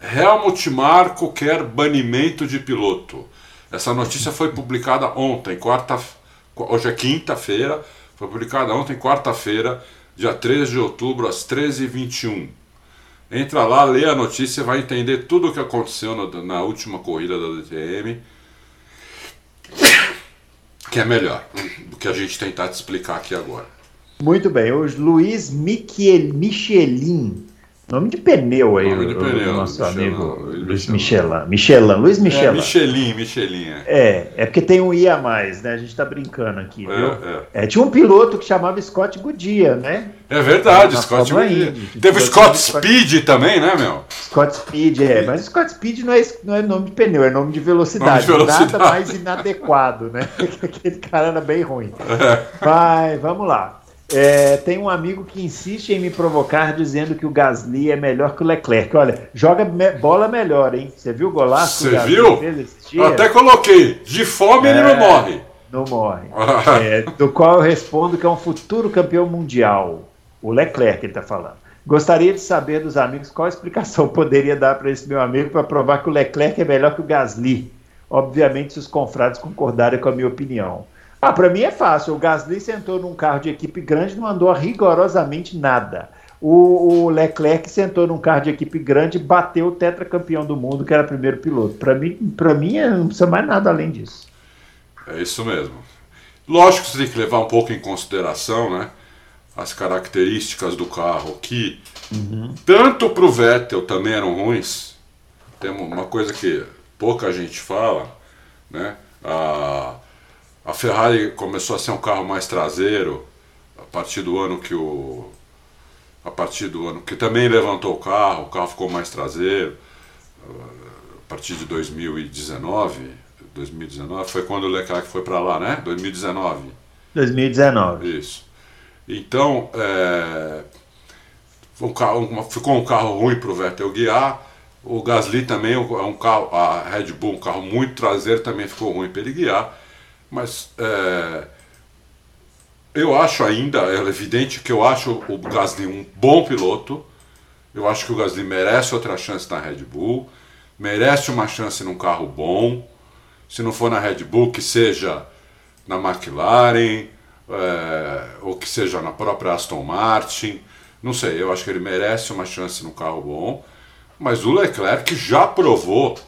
Helmut Marko quer banimento de piloto. Essa notícia foi publicada ontem, quarta, hoje é quinta-feira, foi publicada ontem, quarta-feira, dia 13 de outubro, às 13h21. Entra lá, lê a notícia, vai entender tudo o que aconteceu no, na última corrida da DTM. Que é melhor do que a gente tentar te explicar aqui agora. Muito bem, o Luiz Michel, Michelin Nome de pneu aí, Nome de o, pneu, nosso Michelin, amigo Luiz Michelin. Michelin, Luiz Michelin. É, Michelin, Michelin. É. é, é porque tem um I a mais, né? A gente tá brincando aqui, é, viu? É. é. tinha um piloto que chamava Scott Goodyear, né? É verdade, Scott Goodyear. Teve o Scott Speed também, né, meu? Scott Speed, é. Mas Scott Speed não é, não é nome de pneu, é nome de velocidade. Nome de velocidade. Nada mais inadequado, né? Aquele cara era bem ruim. É. Vai, vamos lá. É, tem um amigo que insiste em me provocar dizendo que o Gasly é melhor que o Leclerc. Olha, joga me bola melhor, hein? Você viu o golaço? Você viu? Eu até coloquei. De fome é, ele não é, morre. Não morre. é, do qual eu respondo que é um futuro campeão mundial. O Leclerc ele está falando. Gostaria de saber dos amigos qual explicação poderia dar para esse meu amigo para provar que o Leclerc é melhor que o Gasly. Obviamente, se os confrades concordarem com a minha opinião. Ah, para mim é fácil. O Gasly sentou num carro de equipe grande e não andou rigorosamente nada. O, o, Leclerc sentou num carro de equipe grande e bateu o tetracampeão do mundo, que era o primeiro piloto. Para mim, para mim não precisa mais nada além disso. É isso mesmo. Lógico que você tem que levar um pouco em consideração, né? As características do carro que uhum. tanto para o Vettel também eram ruins. Tem uma coisa que pouca gente fala, né? A a Ferrari começou a ser um carro mais traseiro a partir do ano que o a partir do ano que também levantou o carro, o carro ficou mais traseiro. A partir de 2019, 2019 foi quando o Leclerc foi para lá, né? 2019. 2019. Isso. Então, é, um carro, ficou um carro ruim para o Vettel guiar. O Gasly também é um carro, a Red Bull, um carro muito traseiro, também ficou ruim para ele guiar. Mas é, eu acho ainda, é evidente que eu acho o Gasly um bom piloto. Eu acho que o Gasly merece outra chance na Red Bull, merece uma chance num carro bom. Se não for na Red Bull, que seja na McLaren, é, ou que seja na própria Aston Martin. Não sei, eu acho que ele merece uma chance num carro bom. Mas o Leclerc já provou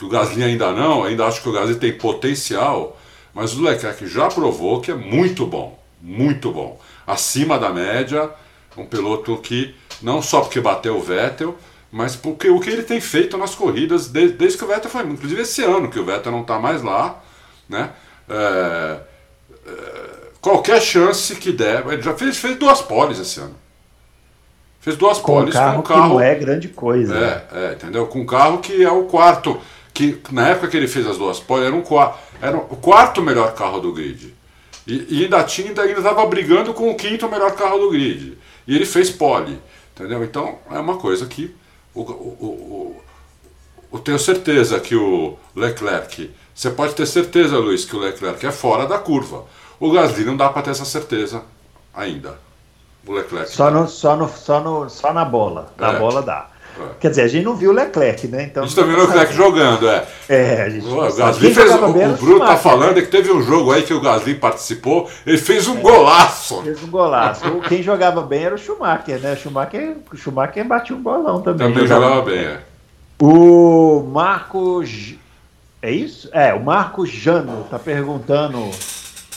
que o Gasly ainda não, ainda acho que o Gasly tem potencial, mas o Leclerc já provou que é muito bom, muito bom. Acima da média, um piloto que não só porque bateu o Vettel, mas porque o que ele tem feito nas corridas desde, desde que o Vettel foi, inclusive esse ano que o Vettel não está mais lá, né? É, é, qualquer chance que der, ele já fez, fez duas poles esse ano. Fez duas com poles um carro com um carro que não é grande coisa. É, é, entendeu? Com um carro que é o quarto que na época que ele fez as duas poles era, um, era o quarto melhor carro do grid. E, e ainda tinha, ainda estava brigando com o quinto melhor carro do grid. E ele fez pole. Entendeu? Então é uma coisa que o, o, o, tenho certeza que o Leclerc. Você pode ter certeza, Luiz, que o Leclerc é fora da curva. O Gasly não dá para ter essa certeza ainda. O Leclerc. Só, no, só, no, só, no, só na bola. Na é. bola dá. Quer dizer, a gente não viu o Leclerc, né? Então, a gente também viu o Leclerc jogando, é. É, a gente o Gasly fez, o, o Bruno tá falando é que teve um jogo aí que o Gasly participou, ele fez um é, golaço. Fez um golaço. Quem jogava bem era o Schumacher, né? O Schumacher, o Schumacher batia um bolão também. Também jogava, jogava bem, é. O Marco É isso? É, o Marco Jano está perguntando.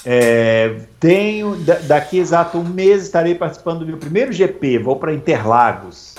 É, tenho daqui exato um mês estarei participando do meu primeiro GP. Vou para Interlagos.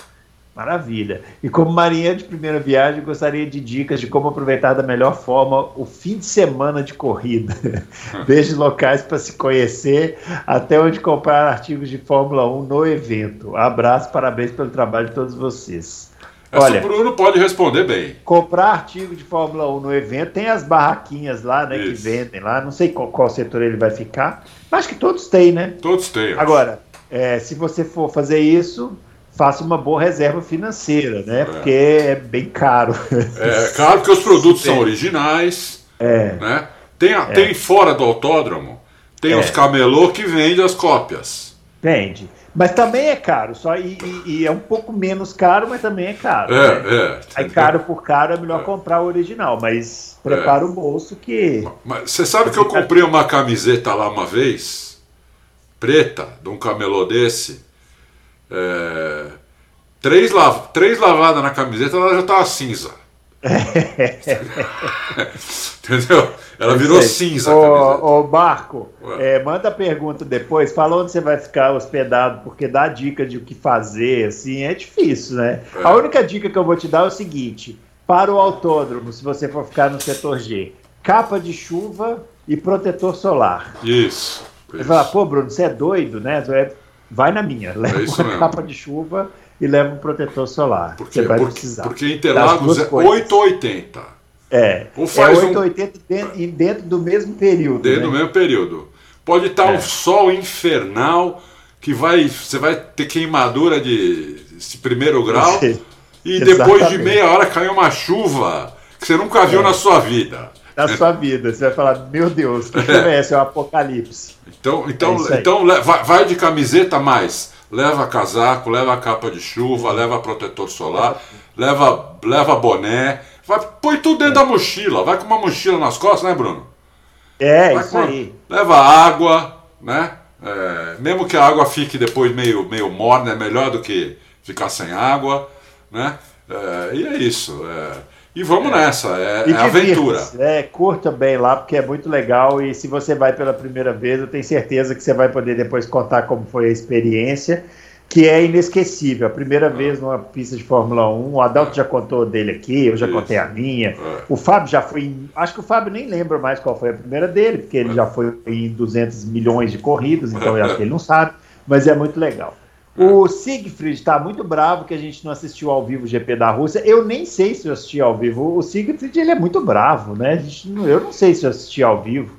Maravilha. E como marinheiro de primeira viagem, gostaria de dicas de como aproveitar da melhor forma o fim de semana de corrida. Beijos locais para se conhecer, até onde comprar artigos de Fórmula 1 no evento. Abraço, parabéns pelo trabalho de todos vocês. Essa Olha, o Bruno pode responder bem. Comprar artigo de Fórmula 1 no evento, tem as barraquinhas lá, né, Isso. que vendem lá. Não sei qual, qual, setor ele vai ficar. Acho que todos têm, né? Todos têm. Agora, é, se você for fazer isso, faça uma boa reserva financeira, né? É. Porque é bem caro. É caro porque os produtos são originais. É. Né? Tem, é. tem fora do autódromo, tem é. os camelô que vendem as cópias. Vende. Mas também é caro, só e, e, e, é um pouco menos caro, mas também é caro. É, né? é. Aí caro por caro é melhor é. comprar o original, mas prepara é. o bolso que. Mas você sabe que eu comprei uma camiseta lá uma vez, preta, de um camelô desse. É, três, lav três lavadas na camiseta, ela já tava cinza. Entendeu? Ela virou cinza. Ô, ô Barco, é, manda pergunta depois. Fala onde você vai ficar hospedado, porque dá dica de o que fazer, assim, é difícil, né? É. A única dica que eu vou te dar é o seguinte: para o autódromo, se você for ficar no setor G, capa de chuva e protetor solar. Isso. Você fala, pô, Bruno, você é doido, né? Vai na minha, é leva é uma capa de chuva e leva um protetor solar. Porque, você vai porque, precisar. Porque Interlagos é 880. É, Ou faz é 880 um... dentro, dentro do mesmo período. Dentro né? do mesmo período. Pode estar é. um sol infernal que vai, você vai ter queimadura de, primeiro grau e depois de meia hora cai uma chuva que você nunca viu é. na sua vida. Na sua vida, você vai falar, meu Deus, que filme é esse? É o apocalipse. Então, então, é então vai de camiseta mais. Leva casaco, leva capa de chuva, leva protetor solar, leva, leva boné, vai, põe tudo dentro da mochila, vai com uma mochila nas costas, né, Bruno? É, vai isso aí. Leva água, né? É, mesmo que a água fique depois meio, meio morna, é melhor do que ficar sem água, né? É, e é isso. É, e vamos é. nessa, é, é aventura. É, curta bem lá, porque é muito legal. E se você vai pela primeira vez, eu tenho certeza que você vai poder depois contar como foi a experiência, que é inesquecível. A primeira ah. vez numa pista de Fórmula 1, o Adalto é. já contou dele aqui, eu já Isso. contei a minha. É. O Fábio já foi. Em, acho que o Fábio nem lembra mais qual foi a primeira dele, porque ele é. já foi em 200 milhões de corridas, então eu acho que ele não sabe, mas é muito legal. O Siegfried está muito bravo que a gente não assistiu ao vivo o GP da Rússia. Eu nem sei se eu assisti ao vivo. O Siegfried ele é muito bravo, né? Não, eu não sei se eu assisti ao vivo.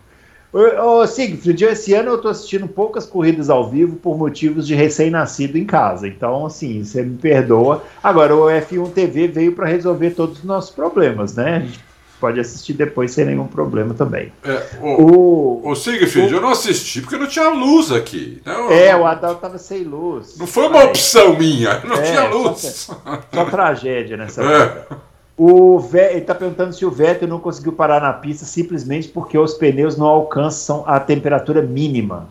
Ô, ô Siegfried, esse ano eu estou assistindo poucas corridas ao vivo por motivos de recém-nascido em casa. Então, assim, você me perdoa. Agora, o F1 TV veio para resolver todos os nossos problemas, né? A gente pode assistir depois sem nenhum problema também. É, o, o, o Siegfried, o, eu não assisti porque não tinha luz aqui. Não, né? é, o Adal tava sem luz. Não foi uma opção minha, não é, tinha luz. Só, só tragédia nessa é. O Vettel, ele está perguntando se o Vettel não conseguiu parar na pista simplesmente porque os pneus não alcançam a temperatura mínima.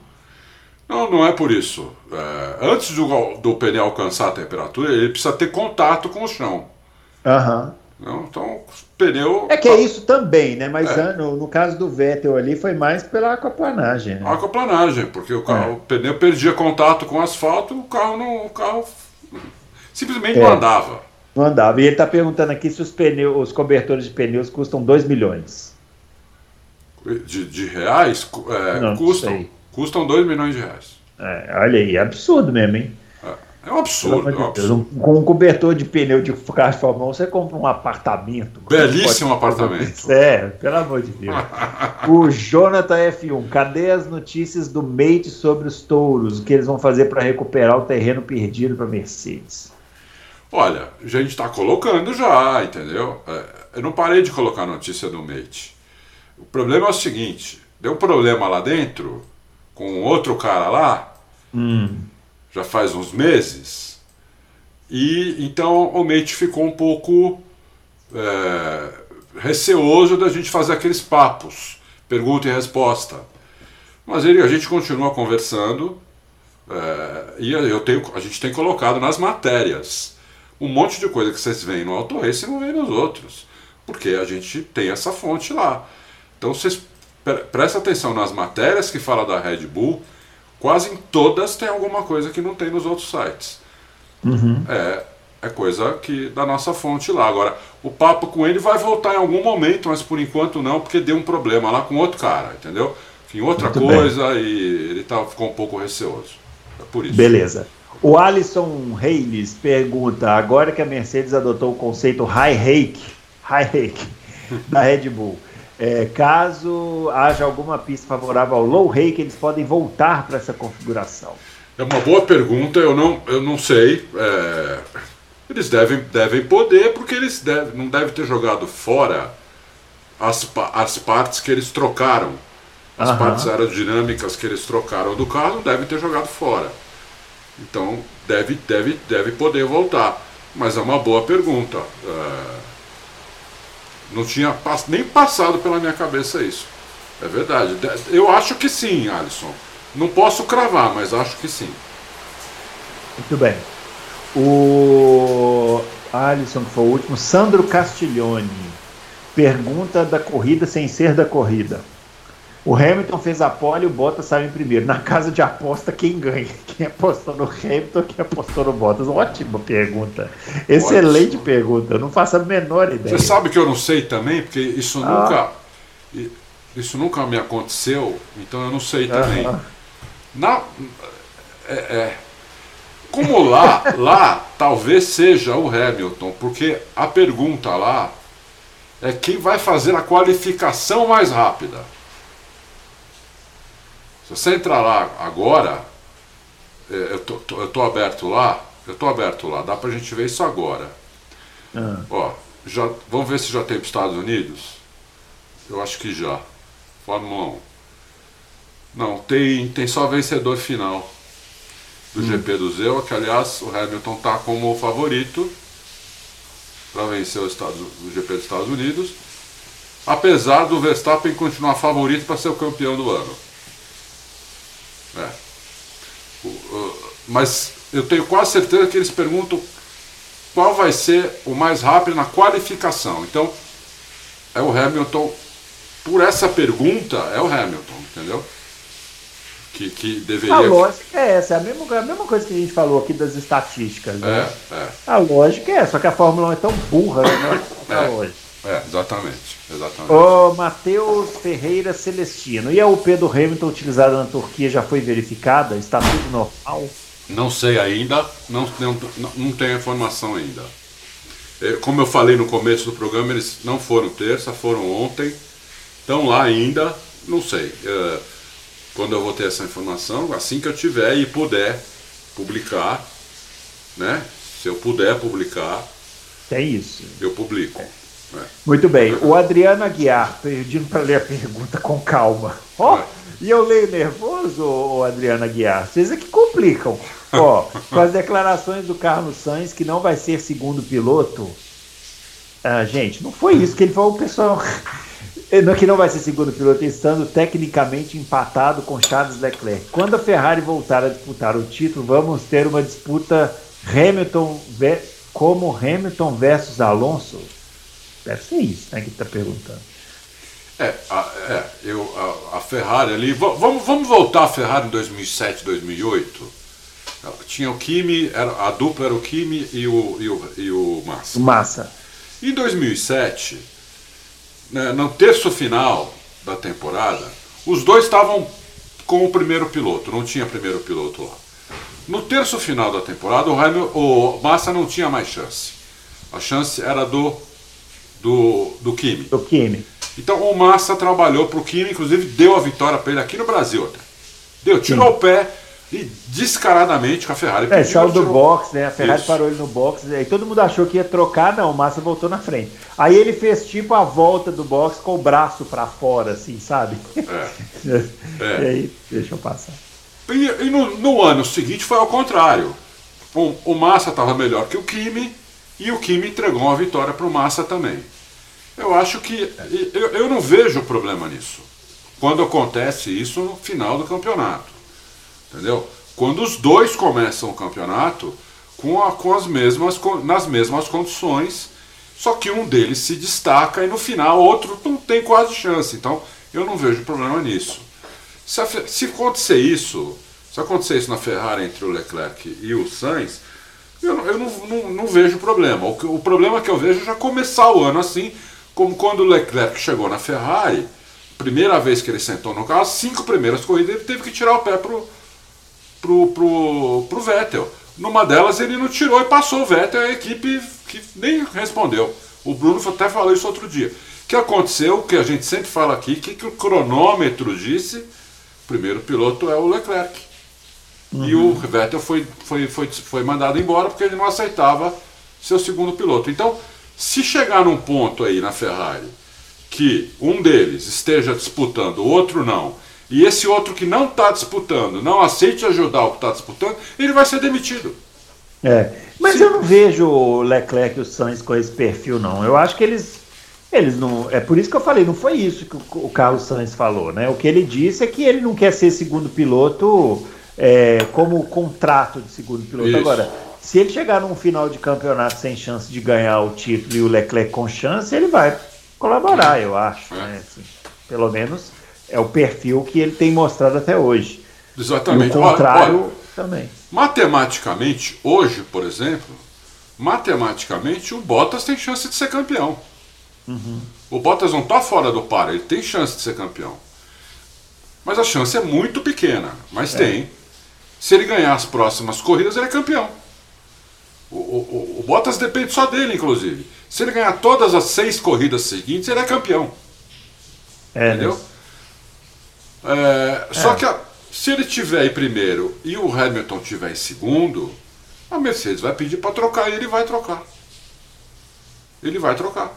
Não, não é por isso. É, antes do, do pneu alcançar a temperatura, ele precisa ter contato com o chão. Aham. Uhum. Não, então, pneu. É que é isso também, né? Mas é. no, no, caso do Vettel ali foi mais pela aquaplanagem. Né? Aquaplanagem, porque o, carro, é. o pneu perdia contato com o asfalto, o carro não. O carro simplesmente é. não andava. Não andava. E ele está perguntando aqui se os pneus, os cobertores de pneus custam 2 milhões. De, de reais? É, não, custam. Custam 2 milhões de reais. É, olha aí, é absurdo mesmo, hein? É um absurdo. É um absurdo. com um cobertor de pneu de carro de Fórmula 1, você compra um apartamento. Belíssimo apartamento. É, pelo amor de Deus. o Jonathan F1, cadê as notícias do Mate sobre os touros? O que eles vão fazer para recuperar o terreno perdido para Mercedes? Olha, a gente está colocando já, entendeu? É, eu não parei de colocar notícia do Mate. O problema é o seguinte: deu um problema lá dentro com outro cara lá. Hum já faz uns meses, e então o Mate ficou um pouco é, receoso da gente fazer aqueles papos, pergunta e resposta. Mas ele, a gente continua conversando é, e eu tenho, a gente tem colocado nas matérias um monte de coisa que vocês veem no Auto Race e não veem nos outros. porque a gente tem essa fonte lá. Então vocês prestem atenção nas matérias que fala da Red Bull, quase em todas tem alguma coisa que não tem nos outros sites. Uhum. É, é coisa que da nossa fonte lá. Agora, o papo com ele vai voltar em algum momento, mas por enquanto não, porque deu um problema lá com outro cara, entendeu? Em outra Muito coisa bem. e ele tá, ficou um pouco receoso. É por isso. Beleza. O Alisson Reis pergunta: agora que a Mercedes adotou o conceito high rake, high rake da Red Bull, é, caso haja alguma pista favorável ao low rake, eles podem voltar para essa configuração? É uma boa pergunta, eu não, eu não sei. É, eles devem, devem poder, porque eles deve, não devem ter jogado fora as, as partes que eles trocaram. As uhum. partes aerodinâmicas que eles trocaram do carro devem ter jogado fora. Então deve, deve, deve poder voltar. Mas é uma boa pergunta. É... Não tinha nem passado pela minha cabeça isso. É verdade. Eu acho que sim, Alisson. Não posso cravar, mas acho que sim. Muito bem. O Alisson, que foi o último, Sandro Castiglione. Pergunta da corrida sem ser da corrida. O Hamilton fez a pole e o Bottas saiu em primeiro. Na casa de aposta, quem ganha? Quem apostou no Hamilton quem apostou no Bottas? Ótima pergunta. Excelente Ótimo. pergunta. Eu não faço a menor ideia. Você sabe que eu não sei também, porque isso ah. nunca. Isso nunca me aconteceu, então eu não sei também. Na, é, é, como lá, lá talvez seja o Hamilton, porque a pergunta lá é quem vai fazer a qualificação mais rápida. Se você entrar lá agora, é, eu tô, tô, eu tô aberto lá, eu tô aberto lá, dá pra gente ver isso agora. Ah. Ó, já, vamos ver se já tem para os Estados Unidos? Eu acho que já. Fórmula 1. Não, tem, tem só vencedor final do hum. GP do Zeu, que aliás o Hamilton tá como favorito para vencer o, Estados, o GP dos Estados Unidos, apesar do Verstappen continuar favorito para ser o campeão do ano. É. Mas eu tenho quase certeza que eles perguntam qual vai ser o mais rápido na qualificação. Então, é o Hamilton. Por essa pergunta, é o Hamilton, entendeu? Que, que deveria. A lógica é essa, é a mesma, a mesma coisa que a gente falou aqui das estatísticas. Né? É, é. A lógica é essa, só que a Fórmula 1 é tão burra, né? É, a lógica. É, exatamente. exatamente. O Matheus Ferreira Celestino. E a UP do Hamilton utilizada na Turquia já foi verificada? Está tudo normal? Não sei ainda, não, não, não tenho informação ainda. É, como eu falei no começo do programa, eles não foram terça, foram ontem. Estão lá ainda, não sei. É, quando eu vou ter essa informação, assim que eu tiver e puder publicar, né? Se eu puder publicar. É isso. Eu publico. É. É. Muito bem. O Adriano Aguiar, pedindo para ler a pergunta com calma. Ó, oh, é. e eu leio nervoso, o Adriano Aguiar. Vocês é que complicam. Ó, com as declarações do Carlos Sainz que não vai ser segundo piloto. Ah, gente, não foi isso que ele falou, pessoal. Que não vai ser segundo piloto, estando tecnicamente empatado com Charles Leclerc. Quando a Ferrari voltar a disputar o título, vamos ter uma disputa Hamilton como Hamilton versus Alonso. Deve ser isso, né, que está perguntando. É, a, é eu, a, a, Ferrari ali. Vamos, vamos voltar à Ferrari em 2007, 2008. Tinha o Kimi, era, a dupla era o Kimi e o, e o, e o Massa. Massa. Em 2007, né, no terço final da temporada, os dois estavam com o primeiro piloto, não tinha primeiro piloto lá. No terço final da temporada, o, Hamilton, o Massa não tinha mais chance. A chance era do do, do Kimi. Do Kimi. Então o Massa trabalhou para o Kimi, inclusive deu a vitória para ele aqui no Brasil até. Deu, tirou Sim. o pé e descaradamente com a Ferrari. É, saiu do box, né? A Ferrari Isso. parou ele no box, e todo mundo achou que ia trocar, não, o Massa voltou na frente. Aí ele fez tipo a volta do box com o braço para fora, assim, sabe? É. é. E aí, deixa eu passar. E, e no, no, ano seguinte foi ao contrário. O, o Massa estava melhor que o Kimi e o Kimi entregou uma vitória para o Massa também. Eu acho que. Eu, eu não vejo problema nisso. Quando acontece isso no final do campeonato. Entendeu? Quando os dois começam o campeonato com, a, com as mesmas, com, nas mesmas condições, Só que um deles se destaca e no final outro não tem quase chance. Então eu não vejo problema nisso. Se, a, se acontecer isso, se acontecer isso na Ferrari entre o Leclerc e o Sainz, eu, eu não, não, não, vejo problema. O, o, problema que eu vejo é já começar o ano assim, como quando o Leclerc chegou na Ferrari, primeira vez que ele sentou no carro, cinco primeiras corridas ele teve que tirar o pé pro, pro, pro, pro Vettel. Numa delas ele não tirou e passou o Vettel, a equipe que nem respondeu. O Bruno até falou isso outro dia. O que aconteceu, que a gente sempre fala aqui, que, que o cronômetro disse, o primeiro piloto é o Leclerc. Uhum. E o Vettel foi, foi, foi, foi mandado embora porque ele não aceitava ser o segundo piloto. Então, se chegar num ponto aí na Ferrari que um deles esteja disputando, o outro não, e esse outro que não está disputando não aceite ajudar o que está disputando, ele vai ser demitido. É, mas Sim. eu não vejo o Leclerc e o Sainz com esse perfil, não. Eu acho que eles, eles não. É por isso que eu falei, não foi isso que o Carlos Sainz falou, né? O que ele disse é que ele não quer ser segundo piloto é, como contrato de segundo piloto. Isso. Agora, se ele chegar num final de campeonato sem chance de ganhar o título e o Leclerc com chance, ele vai colaborar, eu acho. Né? Assim, pelo menos é o perfil que ele tem mostrado até hoje. Exatamente. E o contrário olha, olha, também. Matematicamente, hoje, por exemplo, matematicamente o Bottas tem chance de ser campeão. Uhum. O Bottas não está fora do par, ele tem chance de ser campeão. Mas a chance é muito pequena, mas é. tem. Se ele ganhar as próximas corridas, ele é campeão. O, o, o, Bottas depende só dele, inclusive. Se ele ganhar todas as seis corridas seguintes, ele é campeão. É, Entendeu? É, só é. que a, se ele tiver em primeiro e o Hamilton tiver em segundo, a Mercedes vai pedir para trocar e ele vai trocar. Ele vai trocar.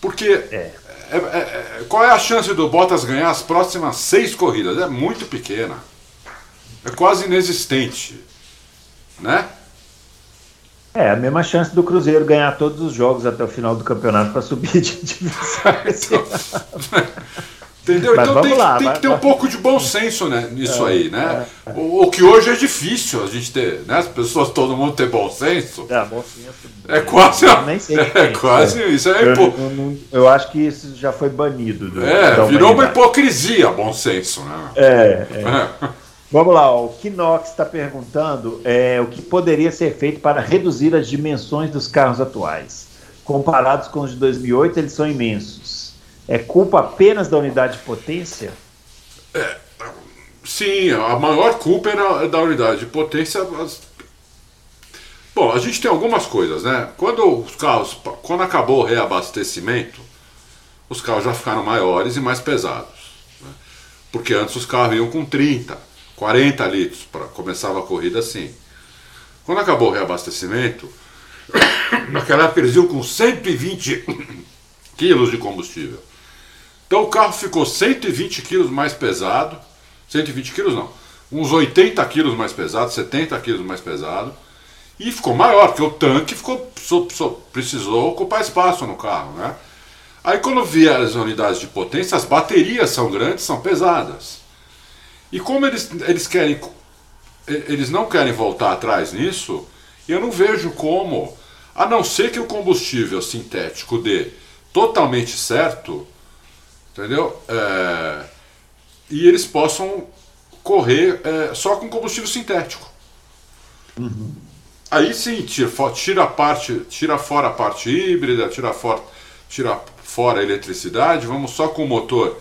Porque é. É, é, qual é a chance do Bottas ganhar as próximas seis corridas? É muito pequena. É quase inexistente. Né? É, a mesma chance do Cruzeiro ganhar todos os jogos até o final do campeonato para subir de divisão. Entendeu? Mas então tem, lá, tem que ter um pouco de bom senso né, nisso é, aí, né? É, é. O, o, que hoje é difícil a gente ter, né? As pessoas, todo mundo ter bom senso. É, bom senso. É quase. Nem sei é quase isso. É eu, eu, eu, acho que isso já foi banido. Do, é, virou uma hipocrisia, bom senso, né? É. Vamos lá, o Kinox está perguntando é, o que poderia ser feito para reduzir as dimensões dos carros atuais. Comparados com os de 2008, eles são imensos é culpa apenas da unidade de potência? É, sim, a maior culpa é da unidade de potência. Bom, a gente tem algumas coisas, né? Quando os carros, quando acabou o reabastecimento, os carros já ficaram maiores e mais pesados. Né? Porque antes os carros iam com 30, 40 litros, para começava a corrida assim. Quando acabou o reabastecimento, naquela época eles iam com 120 quilos de combustível. Então o carro ficou 120 quilos mais pesado, 120 quilos não, uns 80 quilos mais pesado, 70 quilos mais pesado, e ficou maior, porque o tanque ficou, so, so, precisou ocupar espaço no carro, né? Aí quando vier as unidades de potência, as baterias são grandes, são pesadas. E como eles, eles querem, eles não querem voltar atrás nisso, eu não vejo como, a não ser que o combustível sintético dê totalmente certo, entendeu? É, e eles possam correr é, só com combustível sintético. Uhum. Aí sim, tira, tira, a parte, tira fora a parte híbrida, tira fora, tira fora a eletricidade, vamos só com motor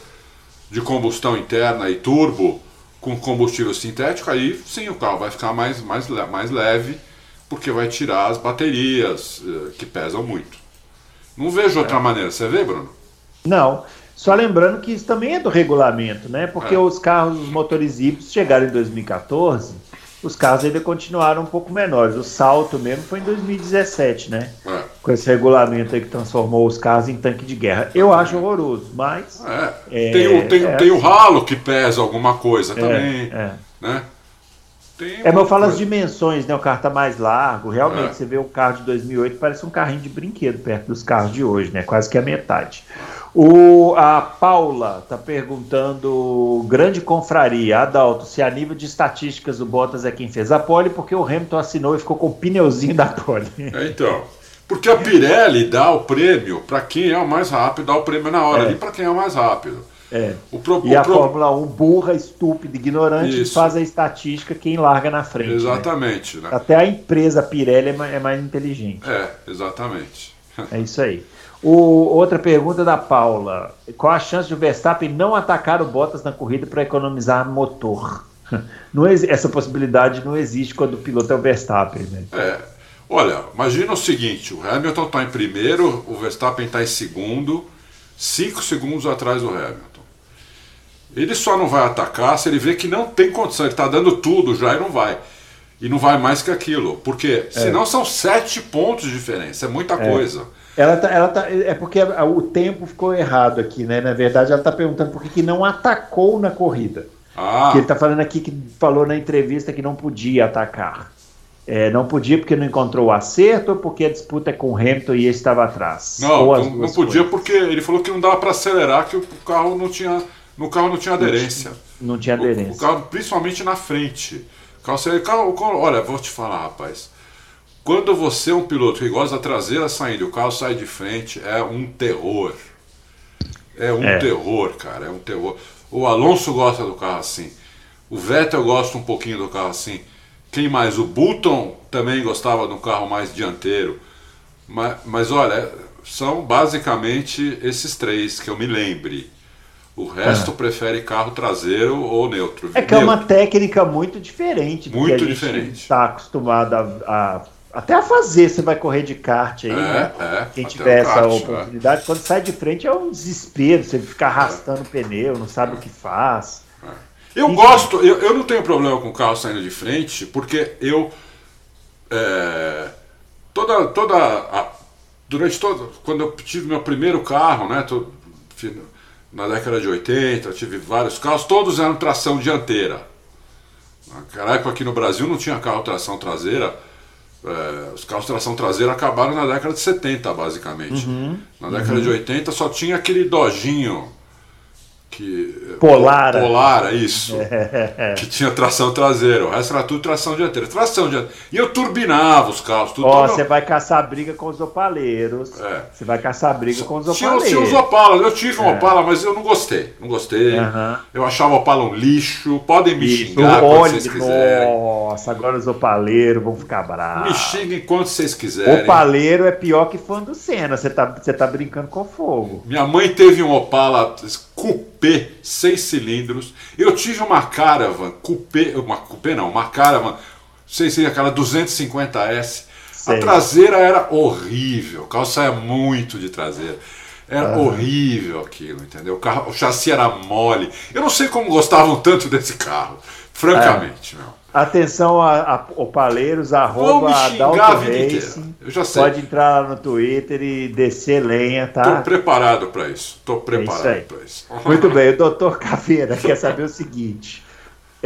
de combustão interna e turbo com combustível sintético, aí sim o carro vai ficar mais, mais, mais leve, porque vai tirar as baterias eh, que pesam muito. Não vejo outra maneira, você vê, Bruno? Não. Só lembrando que isso também é do regulamento, né? Porque é. os carros, os motores híbridos chegaram em 2014, os carros ainda continuaram um pouco menores. O salto mesmo foi em 2017, né? É. Com esse regulamento aí que transformou os carros em tanque de guerra. Eu acho horroroso, mas. É. tem, o, tem, é tem o assim. ralo que pesa alguma coisa é, também. É. Né? Tem é, mas eu falo as dimensões, né? O carro tá mais largo. Realmente, é. você vê o carro de 2008, parece um carrinho de brinquedo perto dos carros de hoje, né? Quase que a metade. O, a Paula está perguntando, grande confraria, Adalto, se a nível de estatísticas o Bottas é quem fez a pole, porque o Hamilton assinou e ficou com o pneuzinho da pole. É, então, Porque a Pirelli dá o prêmio para quem é o mais rápido, dá o prêmio na hora É. ali para quem é o mais rápido. É. O pro- E o a pro- Fórmula 1 burra, estúpida, ignorante, Isso. faz a estatística quem larga na frente. né? Exatamente, né? Até a empresa Pirelli é é mais inteligente. É, exatamente. É isso aí. O- outra pergunta da Paula. Qual a chance de o Verstappen não atacar o Bottas na corrida para economizar motor? Não essa possibilidade não existe quando o piloto é o Verstappen, né? É. Olha, imagina o seguinte: o Hamilton está em primeiro, o Verstappen está em segundo, cinco segundos atrás do Hamilton. Ele só não vai atacar se ele vê que não tem condição, ele está dando tudo já e não vai. E não vai mais que aquilo. Porque senão são sete pontos de diferença, é muita coisa. Ela tá, ela tá, é porque o tempo ficou errado aqui, né? Na verdade, ela está perguntando por que, que não atacou na corrida. Ah, Que ele está falando aqui que falou na entrevista que não podia atacar. É, não podia porque não encontrou o acerto ou porque a disputa é com o Hamilton e ele estava atrás? não, não, não podia coisas. porque ele falou que não dava para acelerar, que o carro não tinha, no carro não tinha aderência. Não tinha O, o aderência. carro, principalmente na frente. O o carro- o carro- olha, vou te falar, rapaz. Quando você é um piloto que gosta da traseira saindo e o carro sai de frente, é um terror. É um É. terror, cara, é um terror. O Alonso gosta do carro assim. O Vettel gosta um pouquinho do carro assim. Quem mais? O Button também gostava do carro mais dianteiro. Mas, mas olha, são basicamente esses três que eu me lembre. O resto prefere carro traseiro ou neutro. É que é uma Neutro. técnica muito diferente do Muito que a gente diferente. está acostumado a, a- até a fazer. Você vai correr de kart aí, É, né? é, Quem tiver essa kart, é. oportunidade, quando sai de frente é um desespero. Você fica arrastando o pneu, não sabe o que faz. Eu Enfim. gosto, eu, eu não tenho problema com o carro saindo de frente, porque eu. é, toda. toda a- durante todo. Quando eu tive meu primeiro carro, né? na década de 80, eu tive vários carros, todos eram tração dianteira. Naquela época aqui no Brasil não tinha carro tração traseira. É, os carros tração traseira acabaram na década de 70, basicamente. Uhum. Na década de 80 só tinha aquele dojinho que Polara. Polara, isso. Que tinha tração traseira, o resto era tudo tração dianteira. Tração dianteira. E eu turbinava os carros, tudo. Ó, você vai caçar briga com os opaleiros. É. Você vai caçar briga com os tinha, opaleiros. tinha os Opala, eu tive um Opala, mas eu não gostei. Não gostei. Eu achava o Opala um lixo. Podem me Isso, xingar quando olha, vocês quiserem. nossa, agora os opaleiros vão ficar Me bravos. xinguem quando vocês quiserem. Opaleiro é pior que fã do Senna. Você tá, você tá brincando com fogo. Minha mãe teve um Opala coupé, seis cilindros. Eu tive uma Caravan coupé, uma coupé não, uma Caravan, sei se aquela 250S. Sei. A traseira era horrível, o carro saía muito de traseira. Era horrível aquilo, entendeu? O, carro, o chassi era mole. Eu não sei como gostavam tanto desse carro, francamente, meu. Atenção a, a opaleiros, arroba xingar. Racing. Eu já sei. Pode entrar lá no Twitter e descer lenha, Tô tá? preparado para isso. Tô preparado aí. para isso. Muito bem, o doutor Caveira quer saber o seguinte.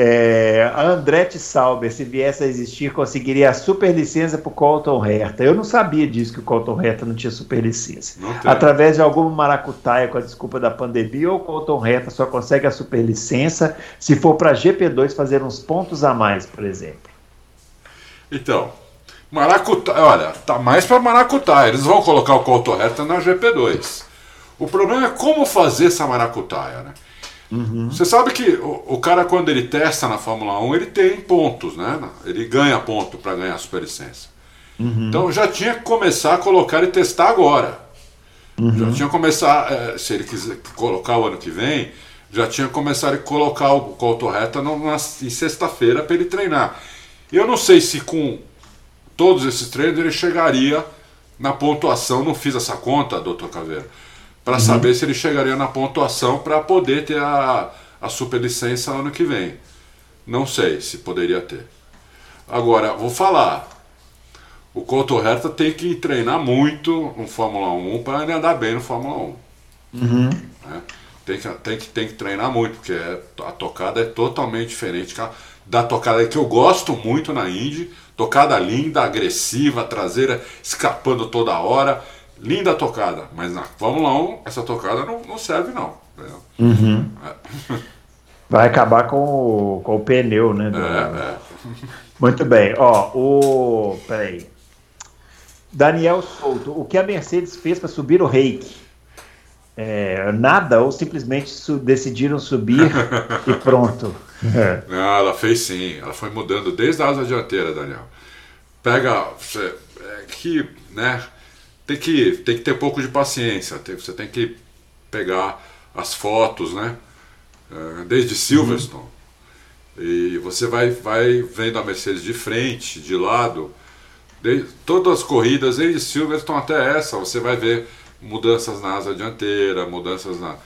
É, a Andretti Sauber, se viesse a existir, conseguiria a superlicença para o Colton Herta. Eu não sabia disso, que o Colton Herta não tinha superlicença. Não. Através de alguma maracutaia com a desculpa da pandemia, ou o Colton Herta só consegue a superlicença se for para GP2 fazer uns pontos a mais, por exemplo. Então, Maracutaia, olha, tá mais para Maracutaia. Eles vão colocar o Coltorreta na GP2. O problema é como fazer essa Maracutaia, né? Você sabe que o, o cara, quando ele testa na Fórmula 1, ele tem pontos, né? Ele ganha ponto para ganhar a superlicença. Então já tinha que começar a colocar e testar agora. Já tinha que começar, eh, se ele quiser colocar o ano que vem, já tinha que começar a colocar o na, em sexta-feira para ele treinar. Eu não sei se com todos esses treinos ele chegaria na pontuação, não fiz essa conta, doutor Caveira, para saber se ele chegaria na pontuação para poder ter a, a superlicença ano que vem. Não sei se poderia ter. Agora, vou falar. O Couto Herta tem que treinar muito no Fórmula 1 para ele andar bem no Fórmula 1. né? Tem, que, tem, que, tem que treinar muito, porque é- a tocada é totalmente diferente da tocada que eu gosto muito na Indy. Tocada linda, agressiva, traseira escapando toda hora. Linda tocada. Mas na Fórmula 1, essa tocada não, não serve, não. entendeu? Vai acabar com o, com o pneu, né? do- É, é. Muito bem. Ó, o. Peraí. Daniel Souto, o que a Mercedes fez para subir o reiki? É, nada ou simplesmente su decidiram subir e pronto? Não, ela fez sim. Ela foi mudando desde a asa dianteira, Daniel. Pega. É que, né? Tem que, tem que ter um pouco de paciência. Tem, você tem que pegar as fotos, né? É, desde Silverstone. Uhum. E você vai, vai vendo a Mercedes de frente, de lado. De, todas as corridas, desde Silverstone até essa, você vai ver mudanças na asa dianteira, mudanças na,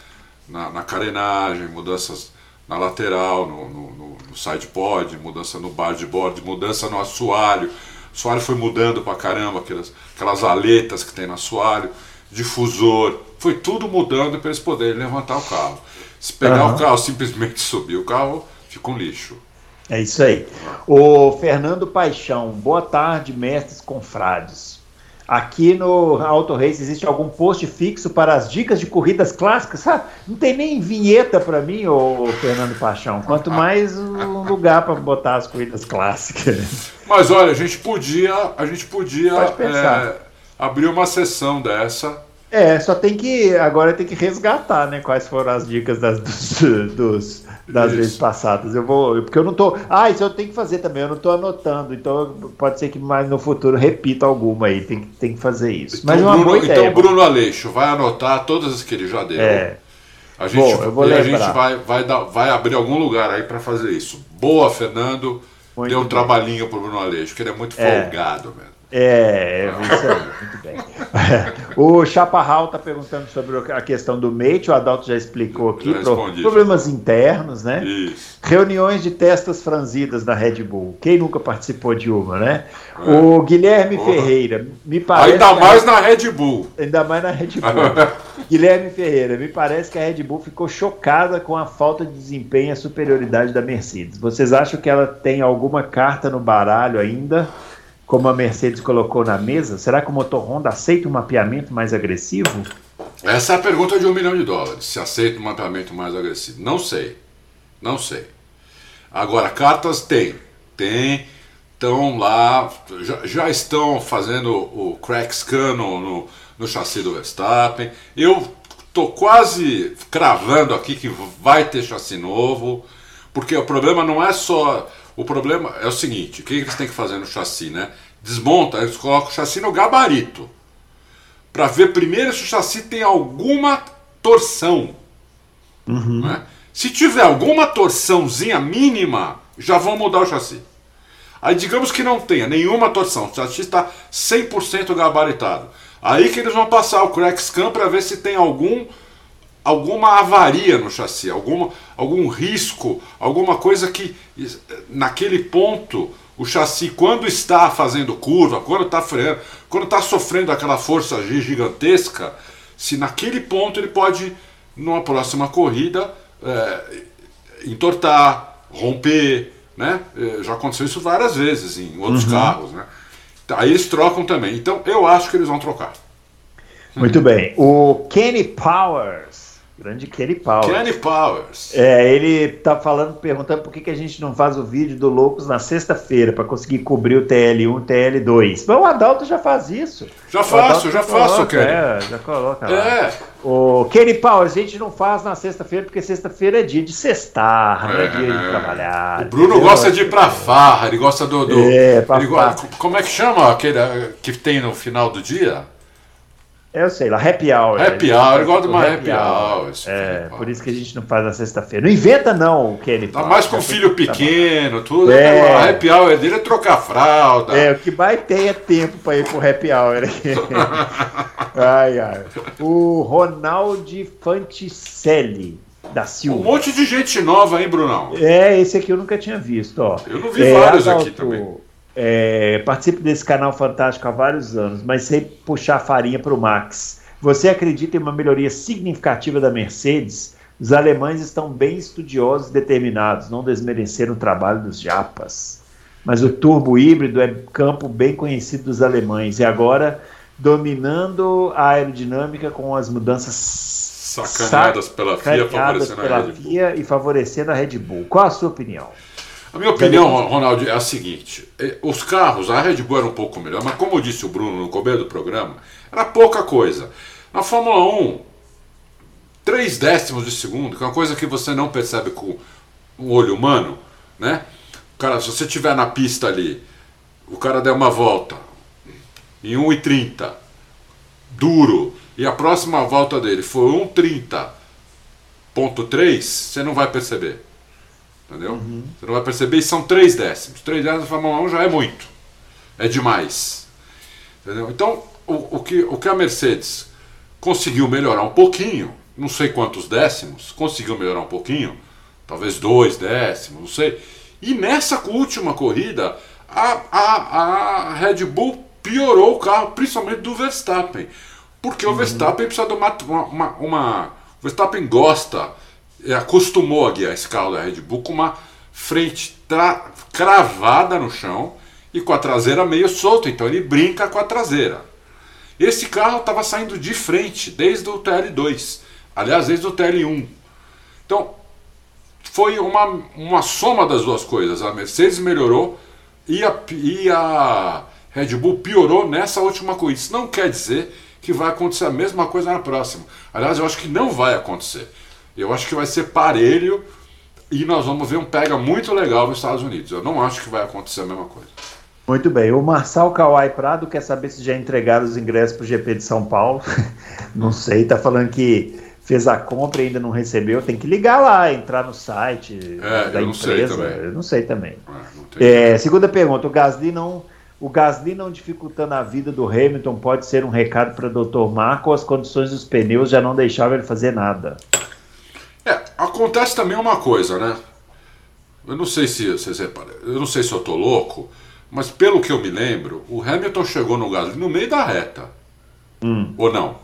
na, na carenagem, mudanças na lateral, no, no, no, no side pod, mudança no bar de board, mudança no assoalho. O assoalho foi mudando pra caramba, aquelas, aquelas aletas que tem no assoalho, difusor, foi tudo mudando para eles poderem levantar o carro. Se pegar uhum. o carro, simplesmente subir o carro, fica um lixo. É isso aí. O Fernando Paixão, boa tarde, mestres confrades. Aqui no Auto Race existe algum post fixo para as dicas de corridas clássicas? Não tem nem vinheta para mim, ô Fernando Paixão. Quanto mais um lugar para botar as corridas clássicas. Mas olha, a gente podia, a gente podia é, abrir uma sessão dessa é, só tem que. Agora tem que resgatar, né? Quais foram as dicas das, dos, dos das isso. vezes passadas. Eu vou. Porque eu não tô. Ah, isso eu tenho que fazer também, eu não tô anotando. Então pode ser que mais no futuro repita alguma aí. Tem, tem que fazer isso. Então, Mas uma Bruno, boa ideia, então Bruno Aleixo vai anotar todas as que ele já deu. É. A gente, Bom, eu vou a gente vai, vai, dar, vai abrir algum lugar aí para fazer isso. Boa, Fernando. Muito Deu um bem. trabalhinho pro Bruno Aleixo, que ele é muito é. folgado, mesmo. É, é isso aí, muito bem. o Chaparral está perguntando sobre a questão do Mate, o Adalto já explicou aqui, já pro, problemas internos, né? Isso. Reuniões de testas franzidas na Red Bull. Quem nunca participou de uma, né? É. O Guilherme Porra. Ferreira, me parece. Ainda mais na Red Bull. Ainda mais na Red Bull. Guilherme Ferreira, me parece que a Red Bull ficou chocada com a falta de desempenho e a superioridade da Mercedes. Vocês acham que ela tem alguma carta no baralho ainda? Como a Mercedes colocou na mesa, será que o motor Honda aceita um mapeamento mais agressivo? Essa é a pergunta de um milhão de dólares. Se aceita um mapeamento mais agressivo. Não sei. Não sei. Agora, cartas tem. Tem. Estão lá. Já, já, estão fazendo o crack scan no, no, no chassi do Verstappen. Eu tô quase cravando aqui que vai ter chassi novo. Porque o problema não é só o problema é o seguinte: o que eles têm que fazer no chassi, né? Desmonta, eles colocam o chassi no gabarito. Para ver primeiro se o chassi tem alguma torção. Uhum. Né? Se tiver alguma torçãozinha mínima, já vão mudar o chassi. Aí digamos que não tenha nenhuma torção, o chassi está 100% gabaritado. Aí que eles vão passar o crack scan para ver se tem algum alguma avaria no chassi, alguma, algum risco, alguma coisa que naquele ponto o chassi, quando está fazendo curva, quando está freando, quando está sofrendo aquela força G gigantesca, se naquele ponto ele pode, numa próxima corrida, é, entortar, romper. Né? É, já aconteceu isso várias vezes em outros uhum. carros. Né? Aí eles trocam também. Então eu acho que eles vão trocar. Muito bem. O Kenny Powers Grande Kenny Powers. Kenny Powers. É, ele tá falando, perguntando por que, que a gente não faz o vídeo do Loucos na sexta-feira para conseguir cobrir o TL1 e TL2. Mas o Adalto já faz isso. Já faço, já faço, Kenny. É, já coloca lá. É. O Kenny Powers, a gente não faz na sexta-feira porque sexta-feira é dia de sextar, não é, é dia de trabalhar. O Bruno entendeu? gosta de ir pra farra, ele gosta do. do é, pra farra. Como é que chama aquele que tem no final do dia? Eu sei lá, happy hour. Happy hour, eu gosto de uma happy, hour. hour. É, por isso que a gente não faz na sexta-feira. Não inventa não o que ele Tá mais com filho pequeno, tudo. É. Né? A happy hour dele é trocar fralda. É, o que vai ter é tempo para ir pro happy hour. ai, ai. O Ronaldo Fanticelli da Silva. Um monte de gente nova, hein, Brunão? É, esse aqui eu nunca tinha visto, ó. Eu não vi é, vários aqui também. É, participo desse canal fantástico há vários anos, mas sem puxar farinha para o Max. Você acredita em uma melhoria significativa da Mercedes? Os alemães estão bem estudiosos e determinados, não desmereceram o trabalho dos japas. Mas o turbo híbrido é campo bem conhecido dos alemães e agora dominando a aerodinâmica com as mudanças sacaneadas pela FIA, favorecendo pela FIA e favorecendo a Red Bull. Qual a sua opinião? A minha opinião, Ronaldo, é a seguinte: é, os carros, a Red Bull era um pouco melhor, mas como disse o Bruno no começo do programa, era pouca coisa. Na Fórmula 1, 3 décimos de segundo, que é uma coisa que você não percebe com o olho humano, né? Cara, se você estiver na pista ali, o cara der uma volta em 1,30, duro, e a próxima volta dele foi 1,30.3, você não vai perceber. Entendeu? Uhum. Você não vai perceber, e são 3 décimos. 3 décimos na Fórmula 1 já é muito. É demais. Entendeu? Então, o, o, que, o que a Mercedes conseguiu melhorar um pouquinho, não sei quantos décimos, conseguiu melhorar um pouquinho, talvez dois décimos, não sei. E nessa última corrida, a, a, a Red Bull piorou o carro, principalmente do Verstappen. Porque uhum. o Verstappen precisa de uma, uma, uma. O Verstappen gosta, acostumou a guiar esse carro da Red Bull com uma frente cravada no chão e com a traseira meio solta. Então ele brinca com a traseira. Esse carro estava saindo de frente desde o TL2. Aliás, desde o TL1. Então, foi uma, uma soma das duas coisas. A Mercedes melhorou e a, e a Red Bull piorou nessa última corrida. Isso não quer dizer que vai acontecer a mesma coisa na próxima. Aliás, eu acho que não vai acontecer. Eu acho que vai ser parelho e nós vamos ver um pega muito legal nos Estados Unidos. Eu não acho que vai acontecer a mesma coisa. Muito bem. O Marçal Kawai Prado quer saber se já entregaram os ingressos para o GP de São Paulo. não sei, tá falando que fez a compra e ainda não recebeu. Tem que ligar lá, entrar no site é, da eu empresa. Sei eu não sei também. É, é, segunda pergunta: o Gasly não. O Gasly não dificultando a vida do Hamilton pode ser um recado para o Dr. Marco ou as condições dos pneus já não deixavam ele fazer nada? É, acontece também uma coisa, né? Eu não sei se vocês reparam, eu não sei se eu tô louco, mas pelo que eu me lembro, o Hamilton chegou no Gasly no meio da reta. Hum. Ou não?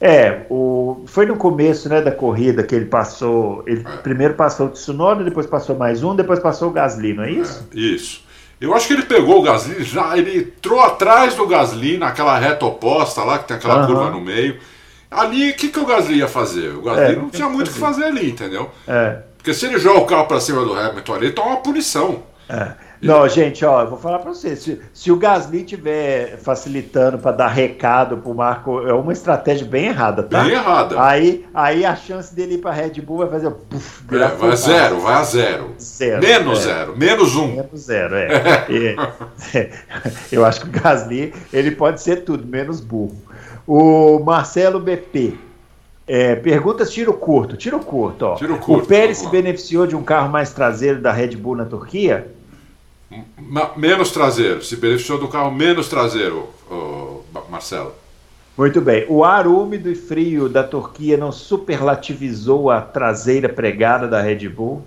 É, o, foi no começo né, da corrida que ele passou. Ele é. primeiro passou o Tsunoda, depois passou mais um, depois passou o Gasly, não é isso? É, isso. Eu acho que ele pegou o Gasly, já ele entrou atrás do Gasly naquela reta oposta lá, que tem aquela uhum. curva no meio. Ali, o que, que o Gasly ia fazer? O Gasly é, não tinha muito o que fazer ali, entendeu? É. Porque se ele joga o carro para cima do Hamilton ali, toma uma punição. É. Não, gente, ó, eu vou falar para você. Se, se, o Gasly tiver facilitando para dar recado pro Marco, é uma estratégia bem errada, tá? Bem errada. Aí, aí a chance dele ir para Red Bull vai fazer. Puff, é, vai a zero, vai a zero. zero menos é. zero, menos um. Menos zero, é. é. eu acho que o Gasly ele pode ser tudo, menos burro. O Marcelo BP. É, perguntas tiro curto, tiro curto, ó. Tiro curto, o Pérez se beneficiou de um carro mais traseiro da Red Bull na Turquia? menos traseiro, se beneficiou do carro menos traseiro, Marcelo. Muito bem. O ar úmido e frio da Turquia não superlativizou a traseira pregada da Red Bull?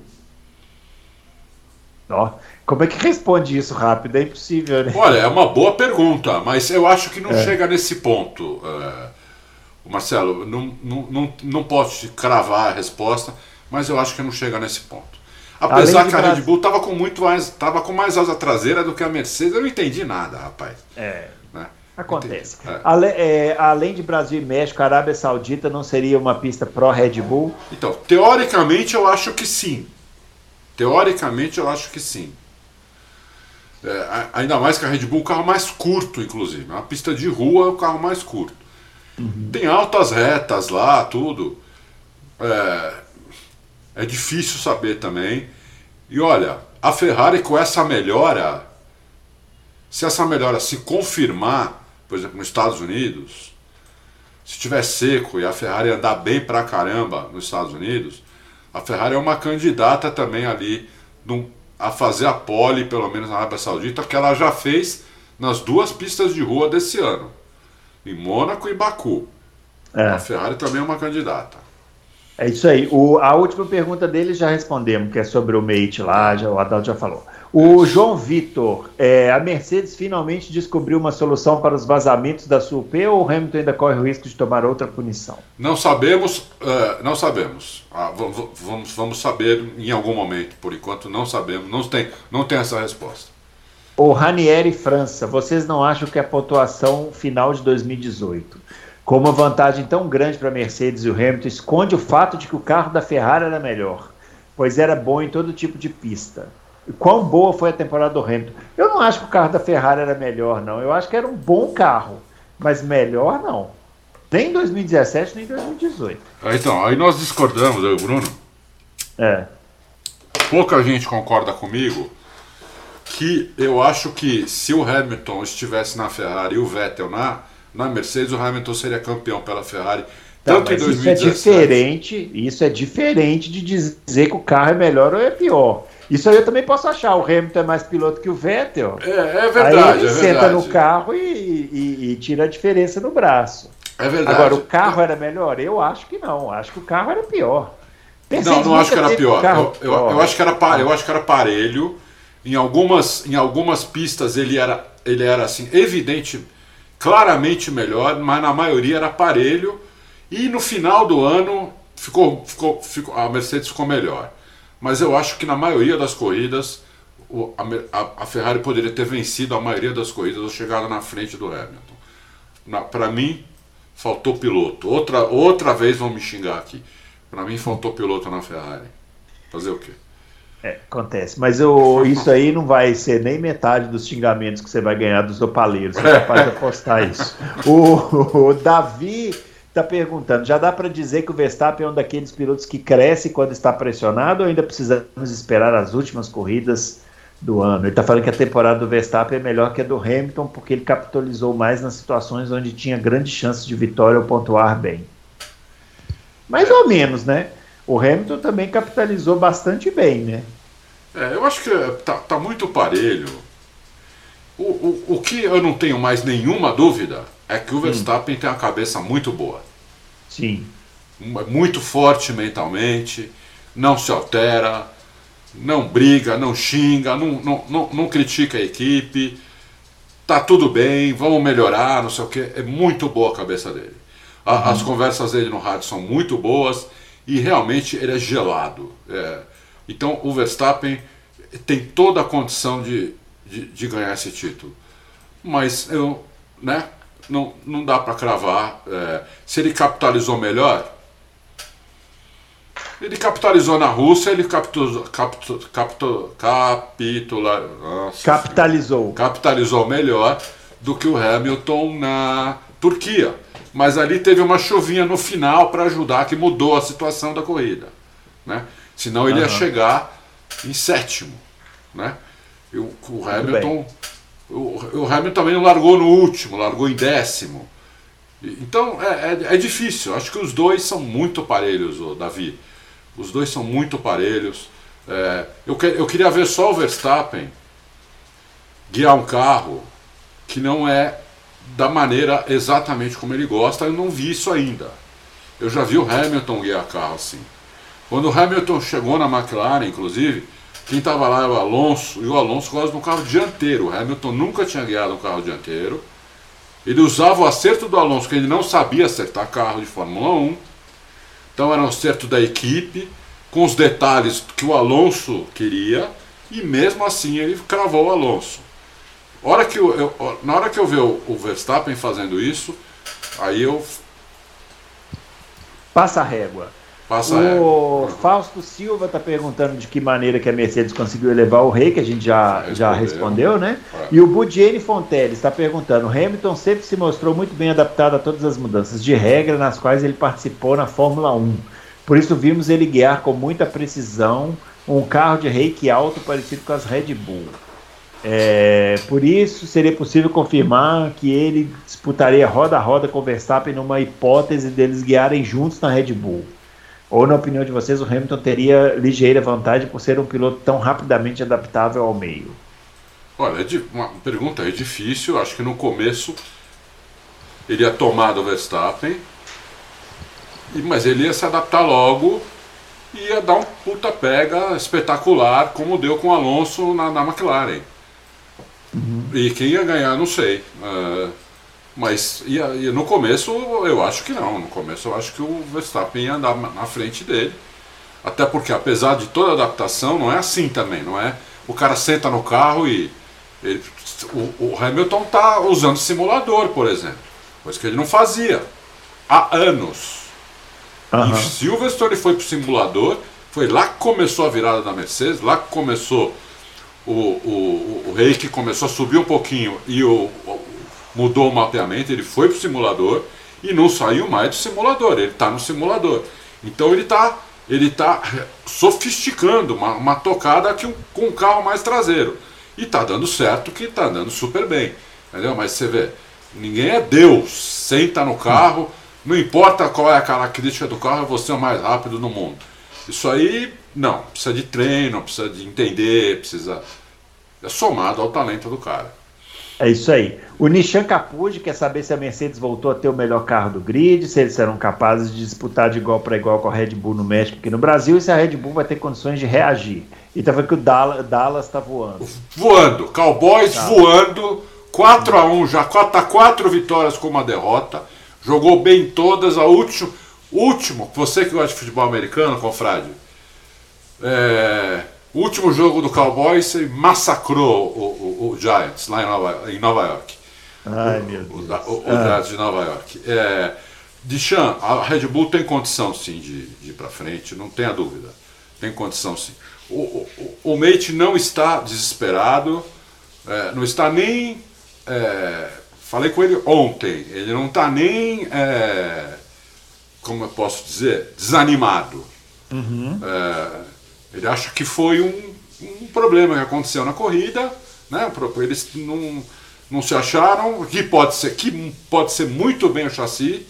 Ó, como é que responde isso rápido? É impossível, né? Olha, é uma boa pergunta, mas eu acho que não é. chega nesse ponto. É, Marcelo, não, não, não, não posso cravar a resposta, mas eu acho que não chega nesse ponto. Apesar que a Red Bull estava com muito mais, tava com mais asa traseira do que a Mercedes, eu não entendi nada, rapaz. É. Né? Acontece. É. Ale, é, além de Brasil e México, a Arábia Saudita não seria uma pista pró-Red Bull? Então, teoricamente eu acho que sim. Teoricamente eu acho que sim. É, ainda mais que a Red Bull é o carro mais curto, inclusive. Uma pista de rua é o carro mais curto. Uhum. Tem altas retas lá, tudo. É, é difícil saber também. E olha, a Ferrari com essa melhora, se essa melhora se confirmar, por exemplo, nos Estados Unidos, se tiver seco e a Ferrari andar bem pra caramba nos Estados Unidos, a Ferrari é uma candidata também ali num, a fazer a pole, pelo menos na Arábia Saudita, que ela já fez nas duas pistas de rua desse ano, em Mônaco e Baku. É. A Ferrari também é uma candidata. É isso aí. O, a última pergunta dele já respondemos, que é sobre o Mate lá, já, o Adalto já falou. O João Vitor, é, a Mercedes finalmente descobriu uma solução para os vazamentos da sua UP ou o Hamilton ainda corre o risco de tomar outra punição? Não sabemos, uh, não sabemos. Ah, vamos, vamos saber em algum momento. Por enquanto não sabemos, não tem, não tem essa resposta. O Ranieri França, vocês não acham que a pontuação final de 2018 com uma vantagem tão grande para a Mercedes e o Hamilton, esconde o fato de que o carro da Ferrari era melhor. pois era bom em todo tipo de pista. E quão boa foi a temporada do Hamilton? Eu não acho que o carro da Ferrari era melhor, não. Eu acho que era um bom carro, mas melhor não. Nem em 2017, nem em 2018. Então, aí nós discordamos, eu e o Bruno. É. Pouca gente concorda comigo que eu acho que se o Hamilton estivesse na Ferrari e o Vettel na, na Mercedes, o Hamilton seria campeão pela Ferrari. Tá, tanto em mas isso é 2017. diferente. Isso é diferente de dizer que o carro é melhor ou é pior. Isso aí eu também posso achar. O Hamilton é mais piloto que o Vettel. É, é aí verdade, ele é senta verdade. no carro e, e- e tira a diferença no braço. É verdade. Agora, o carro era melhor? Eu acho que não. Acho que o carro era pior. Não, Mercedes não acho que era pior. Eu, eu, eu acho que era par, eu acho que era parelho. Em algumas, em algumas pistas ele era, ele era assim, evidente, claramente melhor, mas na maioria era parelho. E no final do ano ficou, ficou, ficou, a Mercedes ficou melhor. Mas eu acho que na maioria das corridas o- a, a Ferrari poderia ter vencido a maioria das corridas ou chegado na frente do Hamilton. Para mim, faltou piloto. Outra, outra vez vão me xingar aqui. Para mim, faltou piloto na Ferrari. Fazer o quê? É, acontece. Mas eu- isso aí não vai ser nem metade dos xingamentos que você vai ganhar dos dopaleiros. Você é capaz de apostar isso. O, o Davi está perguntando: já dá para dizer que o Verstappen é um daqueles pilotos que cresce quando está pressionado ou ainda precisamos esperar as últimas corridas do ano? Ele está falando que a temporada do Verstappen é melhor que a do Hamilton porque ele capitalizou mais nas situações onde tinha grandes chances de vitória ou pontuar bem. Mais ou menos, né? O Hamilton também capitalizou bastante bem, né? É, eu acho que tá, tá muito parelho. O, o, o que eu não tenho mais nenhuma dúvida é que o Verstappen tem uma cabeça muito boa. Sim. É muito forte mentalmente, não se altera, não briga, não xinga, não, não, não, não critica a equipe, tá tudo bem, vamos melhorar, não sei o que. É muito boa a cabeça dele. A- As conversas dele no rádio são muito boas e realmente ele é gelado. É, então o Verstappen tem toda a condição de, de, de ganhar esse título. Mas eu, né, não, não dá para cravar. é, se ele capitalizou melhor, ele capitalizou na Rússia, ele capitalizou, captu, captu, capitula, nossa, Capitalizou. capitalizou melhor do que o Hamilton na Turquia. Mas ali teve uma chuvinha no final para ajudar, que mudou a situação da corrida. Né? Senão ele ia Aham. chegar em sétimo. Né? E o, o Hamilton. O, o Hamilton também não largou no último, largou em décimo. Então é, é, é difícil. Acho que os dois são muito parelhos, ô, Davi. Os dois são muito parelhos. É, eu, que- eu queria ver só o Verstappen guiar um carro que não é da maneira exatamente como ele gosta. Eu não vi isso ainda. Eu já vi o Hamilton guiar carro assim. Quando o Hamilton chegou na McLaren, inclusive, quem estava lá era o Alonso, e o Alonso gosta de um carro dianteiro. O Hamilton nunca tinha guiado um carro dianteiro. Ele usava o acerto do Alonso, que ele não sabia acertar carro de Fórmula 1. Então era um acerto da equipe, com os detalhes que o Alonso queria, e mesmo assim ele cravou o Alonso. Hora que eu, eu- na hora que eu ver o, o Verstappen fazendo isso, aí eu Passa a régua. passo a O. Fausto Silva está perguntando de que maneira que a Mercedes conseguiu elevar o rei, que a gente já, Já respondeu. respondeu, né? É. E o Budiene Fonteles está perguntando: Hamilton sempre se mostrou muito bem adaptado a todas as mudanças de regra nas quais ele participou na Fórmula 1. Por isso vimos ele guiar com muita precisão um carro de reiki alto parecido com as Red Bull. É, por isso seria possível confirmar que ele disputaria roda a roda com Verstappen numa hipótese deles guiarem juntos na Red Bull. Ou, na opinião de vocês, o Hamilton teria ligeira vantagem por ser um piloto tão rapidamente adaptável ao meio? Olha, é uma pergunta é difícil. Acho que no começo ele ia tomar do Verstappen, mas ele ia se adaptar logo e ia dar um puta pega espetacular, como deu com o Alonso na, na McLaren. E quem ia ganhar, não sei. É, mas ia, ia- no começo eu acho que não. No começo eu acho que o Verstappen ia andar na frente dele. Até porque, apesar de toda a adaptação, não é assim também, não é? O cara senta no carro e. ele- o, o Hamilton tá usando simulador, por exemplo. Coisa que ele não fazia há anos. Aham. Em Silverstone ele foi pro simulador Foi lá que começou a virada da Mercedes, lá que começou o, o, o rei que começou a subir um pouquinho e o, o mudou o mapeamento, ele foi para o simulador e não saiu mais do simulador, ele está no simulador. Então ele está ele tá sofisticando uma, uma tocada com um carro mais traseiro. E está dando certo que está dando super bem. Entendeu? Mas você vê, ninguém é Deus. Senta no carro, não importa qual é a característica do carro, você é o mais rápido no mundo. Isso aí, não, precisa de treino, precisa de entender, precisa. É somado ao talento do cara. É isso aí. O Nishan Capuji quer saber se a Mercedes voltou a ter o melhor carro do grid, se eles serão capazes de disputar de igual para igual com a Red Bull no México aqui no Brasil e se a Red Bull vai ter condições de reagir. E tá vendo que o Dallas está voando. Voando, Cowboys tá. voando, 4 a 1 já, tá quatro vitórias com uma derrota. Jogou bem todas, a último, último, você que gosta de futebol americano, confrade. É, o último jogo do Cowboys massacrou o, o, o Giants lá em Nova, em Nova York. Ai, meu Deus. O, o, ah. De Nova York. É, Dichan, a Red Bull tem condição sim de, de ir para frente, não tenha dúvida. Tem condição sim. O, o, o Mate não está desesperado, é, não está nem. É, falei com ele ontem, ele não está nem. É, como eu posso dizer? Desanimado. Uhum. É, ele acha que foi um, um problema que aconteceu na corrida, né? Eles não, não se acharam, que pode ser, que pode ser muito bem o chassi,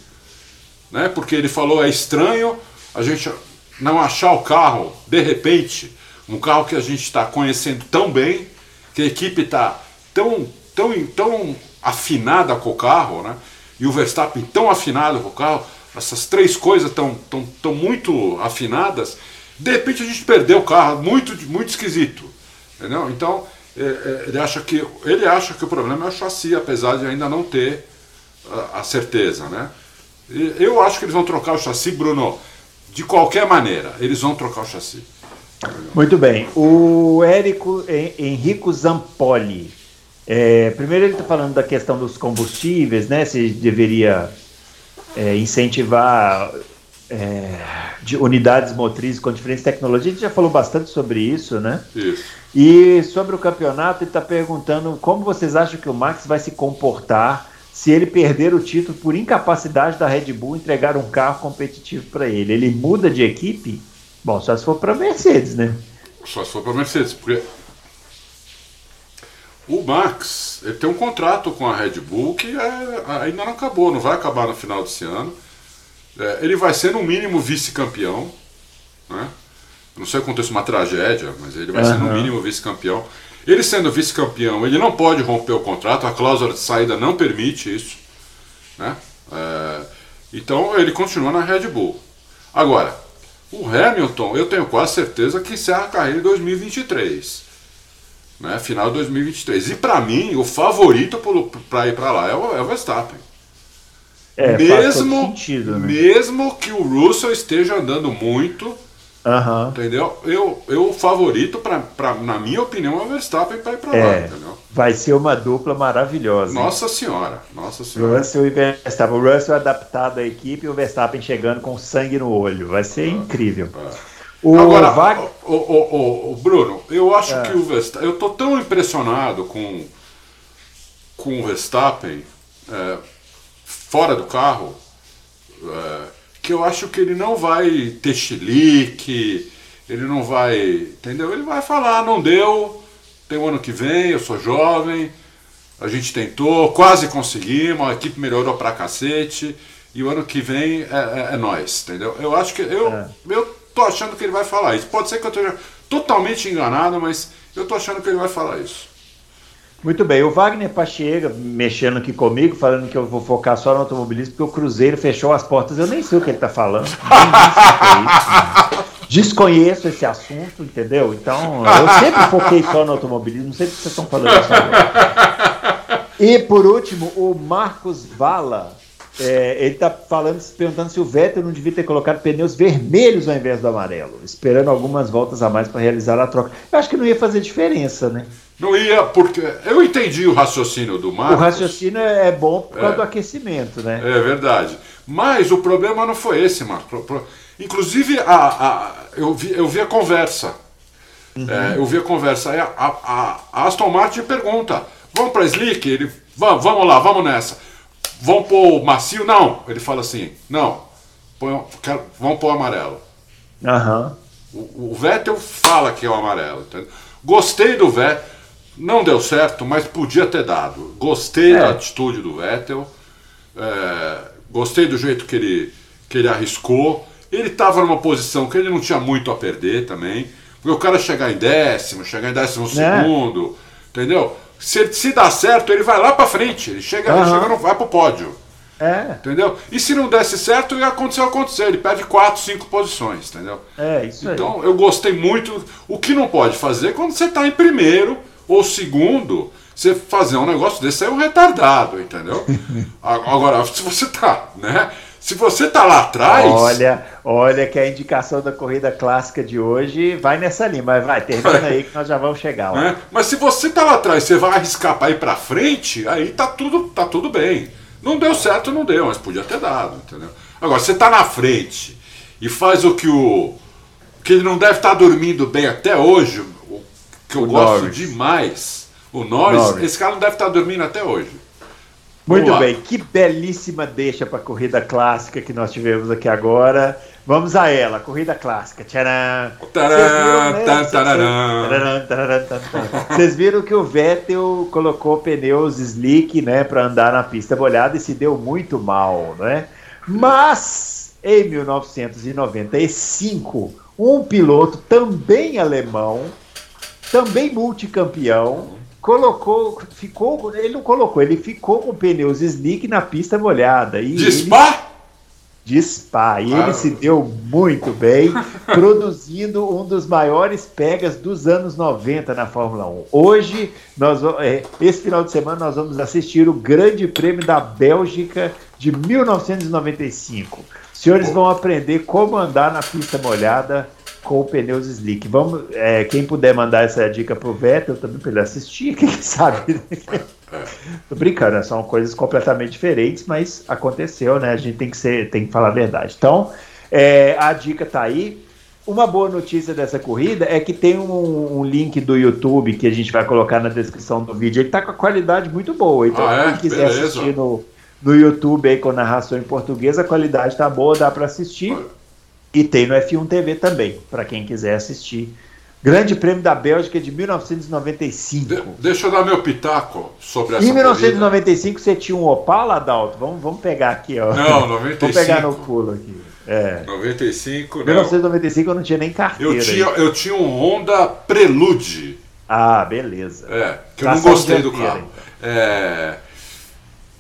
né? Porque ele falou é estranho a gente não achar o carro de repente, um carro que a gente está conhecendo tão bem, que a equipe está tão, tão, tão afinada com o carro, né? E o Verstappen tão afinado com o carro, essas três coisas estão tão, tão muito afinadas de repente a gente perdeu o carro, muito, muito esquisito. Entendeu? Então, é, é, ele, acha que, ele acha que o problema é o chassi, apesar de ainda não ter a, certeza. Né? Eu acho que eles vão trocar o chassi, Bruno, de qualquer maneira. Eles vão trocar o chassi. Muito bem. O Érico Henrico Zampoli. É, primeiro ele está falando da questão dos combustíveis, né? Se deveria é, incentivar é, de unidades motrizes com diferentes tecnologias. A gente já falou bastante sobre isso, né? Isso. E sobre o campeonato, ele está perguntando como vocês acham que o Max vai se comportar se ele perder o título por incapacidade da Red Bull entregar um carro competitivo para ele. Ele muda de equipe? Bom, só se for para Mercedes, né? Só se for para Mercedes, porque o Max ele tem um contrato com a Red Bull que é, ainda não acabou, não vai acabar no final desse ano. É, ele vai ser, no mínimo, vice-campeão. Né? Não sei se acontece uma tragédia, mas ele vai uhum. ser, no mínimo, vice-campeão. Ele sendo vice-campeão, ele não pode romper o contrato, a cláusula de saída não permite isso. Né? É, então ele continua na Red Bull. Agora, o Hamilton, eu tenho quase certeza que encerra a carreira em 2023. Né? Final de 2023. E para mim, o favorito para ir para lá é o, é o Verstappen. É, mesmo, sentido, né? mesmo que o Russell esteja andando muito, uhum. entendeu? Eu, eu favorito, pra, pra, na minha opinião, é o Verstappen para ir para é, lá, entendeu? Vai ser uma dupla maravilhosa. Nossa hein? senhora, nossa senhora. Russell e Verstappen. O Russell adaptado à equipe e o Verstappen chegando com sangue no olho. Vai ser é, incrível. É. O Agora, Vag... o, o, o, Bruno, eu acho é. que o Verstappen. Eu tô tão impressionado com, com o Verstappen. É, fora do carro, é, que eu acho que ele não vai ter chilique, ele não vai. Entendeu? Ele vai falar, não deu, tem o um ano que vem, eu sou jovem, a gente tentou, quase conseguimos, a equipe melhorou pra cacete, e o ano que vem é, é, é nós, entendeu? Eu acho que. Eu, é. eu tô achando que ele vai falar isso. Pode ser que eu esteja totalmente enganado, mas eu tô achando que ele vai falar isso. Muito bem, o Wagner Pacheca mexendo aqui comigo, falando que eu vou focar só no automobilismo, porque o Cruzeiro fechou as portas. Eu nem sei o que ele está falando. Desconheço esse assunto, entendeu? Então, eu sempre foquei só no automobilismo, não sei o que vocês estão falando. E por último, o Marcos Vala. É, ele está falando, se perguntando se o Vettel não devia ter colocado pneus vermelhos ao invés do amarelo, esperando algumas voltas a mais para realizar a troca. Eu acho que não ia fazer diferença, né? Não ia, porque. Eu entendi o raciocínio do Marcos. O raciocínio é bom por causa é. do aquecimento, né? É verdade. Mas o problema não foi esse, Marcos. Inclusive, a, a, eu, vi, eu vi a conversa. Uhum. É, eu vi a conversa. Aí a, a, a Aston Martin pergunta: vamos para Slick? Ele, vamos, vamos lá, vamos nessa. Vamos pôr macio? Não. Ele fala assim: não, põe, quero, vamos pôr amarelo. Uhum. O, o, Vettel fala que é o amarelo. Entendeu? Gostei do Vettel. Não deu certo, mas podia ter dado. Gostei é. da atitude do Vettel. É, gostei do jeito que ele, que ele arriscou. Ele estava numa posição que ele não tinha muito a perder também. Porque o cara chegar em décimo, chegar em décimo é. segundo, entendeu? Se, se dá certo, ele vai lá para frente. Ele chega, uhum. ele chega não vai pro pódio. É. Entendeu? E se não desse certo, ia acontecer acontecer. Ele perde quatro, cinco posições, entendeu? É, isso Então, aí. eu gostei muito. O que não pode fazer é quando você está em primeiro ou segundo, você fazer um negócio desse é um retardado, entendeu? Agora, se você tá, né? Se você tá lá atrás. Olha, olha que a indicação da corrida clássica de hoje vai nessa linha, mas vai, termina aí que nós já vamos chegar lá. É, mas se você tá lá atrás, você vai arriscar para ir para frente, aí tá tudo, tá tudo bem. Não deu certo, não deu, mas podia ter dado, entendeu? Agora, você tá na frente e faz o que o. que ele não deve estar tá dormindo bem até hoje, que eu o gosto Norris. demais. O Norris, Norris, esse cara não deve estar dormindo até hoje. Muito bem, que belíssima deixa para a corrida clássica que nós tivemos aqui agora. Vamos a ela, corrida clássica. Tcharam! Vocês viram que o Vettel colocou pneus slick, né, para andar na pista molhada e se deu muito mal, né? Mas em 1995, um piloto também alemão, também multicampeão, colocou, ficou, ele não colocou, ele ficou com pneus slick na pista molhada. E de Spa? de Spa. E ele se deu muito bem, produzindo um dos maiores pegas dos anos 90 na Fórmula 1. Hoje, nós, é, esse final de semana, nós vamos assistir o Grande Prêmio da Bélgica de 1995. Os senhores vão aprender como andar na pista molhada com pneus slick. Vamos, é, quem puder mandar essa dica pro Vettel também para ele assistir, quem sabe. Tô brincando, né? são coisas completamente diferentes, mas aconteceu, né? A gente tem que ser, tem que falar a verdade. Então, é, a dica tá aí. Uma boa notícia dessa corrida é que tem um, um, link do YouTube que a gente vai colocar na descrição do vídeo. Ele tá com a qualidade muito boa. Então, ah, é? quem quiser Beleza. assistir no, no YouTube aí com narração em português, a qualidade tá boa, dá para assistir. E tem no F1 TV também, para quem quiser assistir. Grande Prêmio da Bélgica de 1995. De, deixa eu dar meu pitaco sobre essa Em 1995 corrida. você tinha um Opala, Adalto? Vamos, vamos pegar aqui, ó. Não, 95. Vamos pegar no pulo aqui. É. 95, não. 1995 eu não tinha nem carteira. Eu tinha, eu tinha um Honda Prelude. Ah, beleza. É, que eu não gostei do carro. Então. É,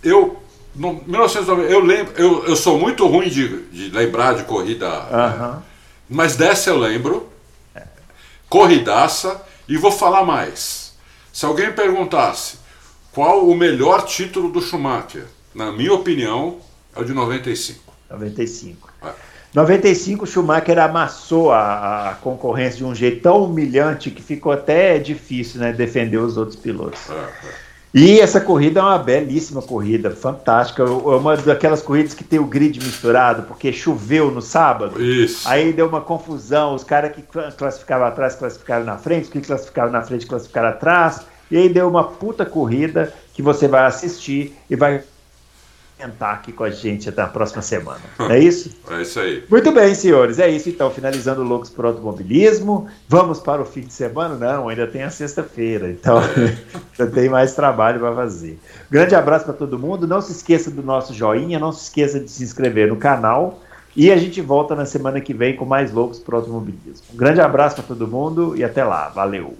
eu no 1990, eu lembro, eu, eu sou muito ruim de, de lembrar de corrida, né? mas dessa eu lembro, corridaça, e vou falar mais. Se alguém perguntasse qual o melhor título do Schumacher, na minha opinião, é o de 95. 95. É. 95 Schumacher amassou a, a, concorrência de um jeito tão humilhante que ficou até difícil né, defender os outros pilotos. É, é. E essa corrida é uma belíssima corrida, fantástica. É uma daquelas corridas que tem o grid misturado, porque choveu no sábado. Isso. Aí deu uma confusão. Os caras que classificavam atrás classificaram na frente, os que classificaram na frente classificaram atrás. E aí deu uma puta corrida que você vai assistir e vai sentar aqui com a gente até a próxima semana. É isso? É isso aí. Muito bem, senhores. É isso então. Finalizando o Loucos por Automobilismo. Vamos para o fim de semana? Não, ainda tem a sexta-feira. Então, ainda tem mais trabalho para fazer. Grande abraço para todo mundo. Não se esqueça do nosso joinha. Não se esqueça de se inscrever no canal. E a gente volta na semana que vem com mais Loucos por Automobilismo. Um grande abraço para todo mundo e até lá. Valeu!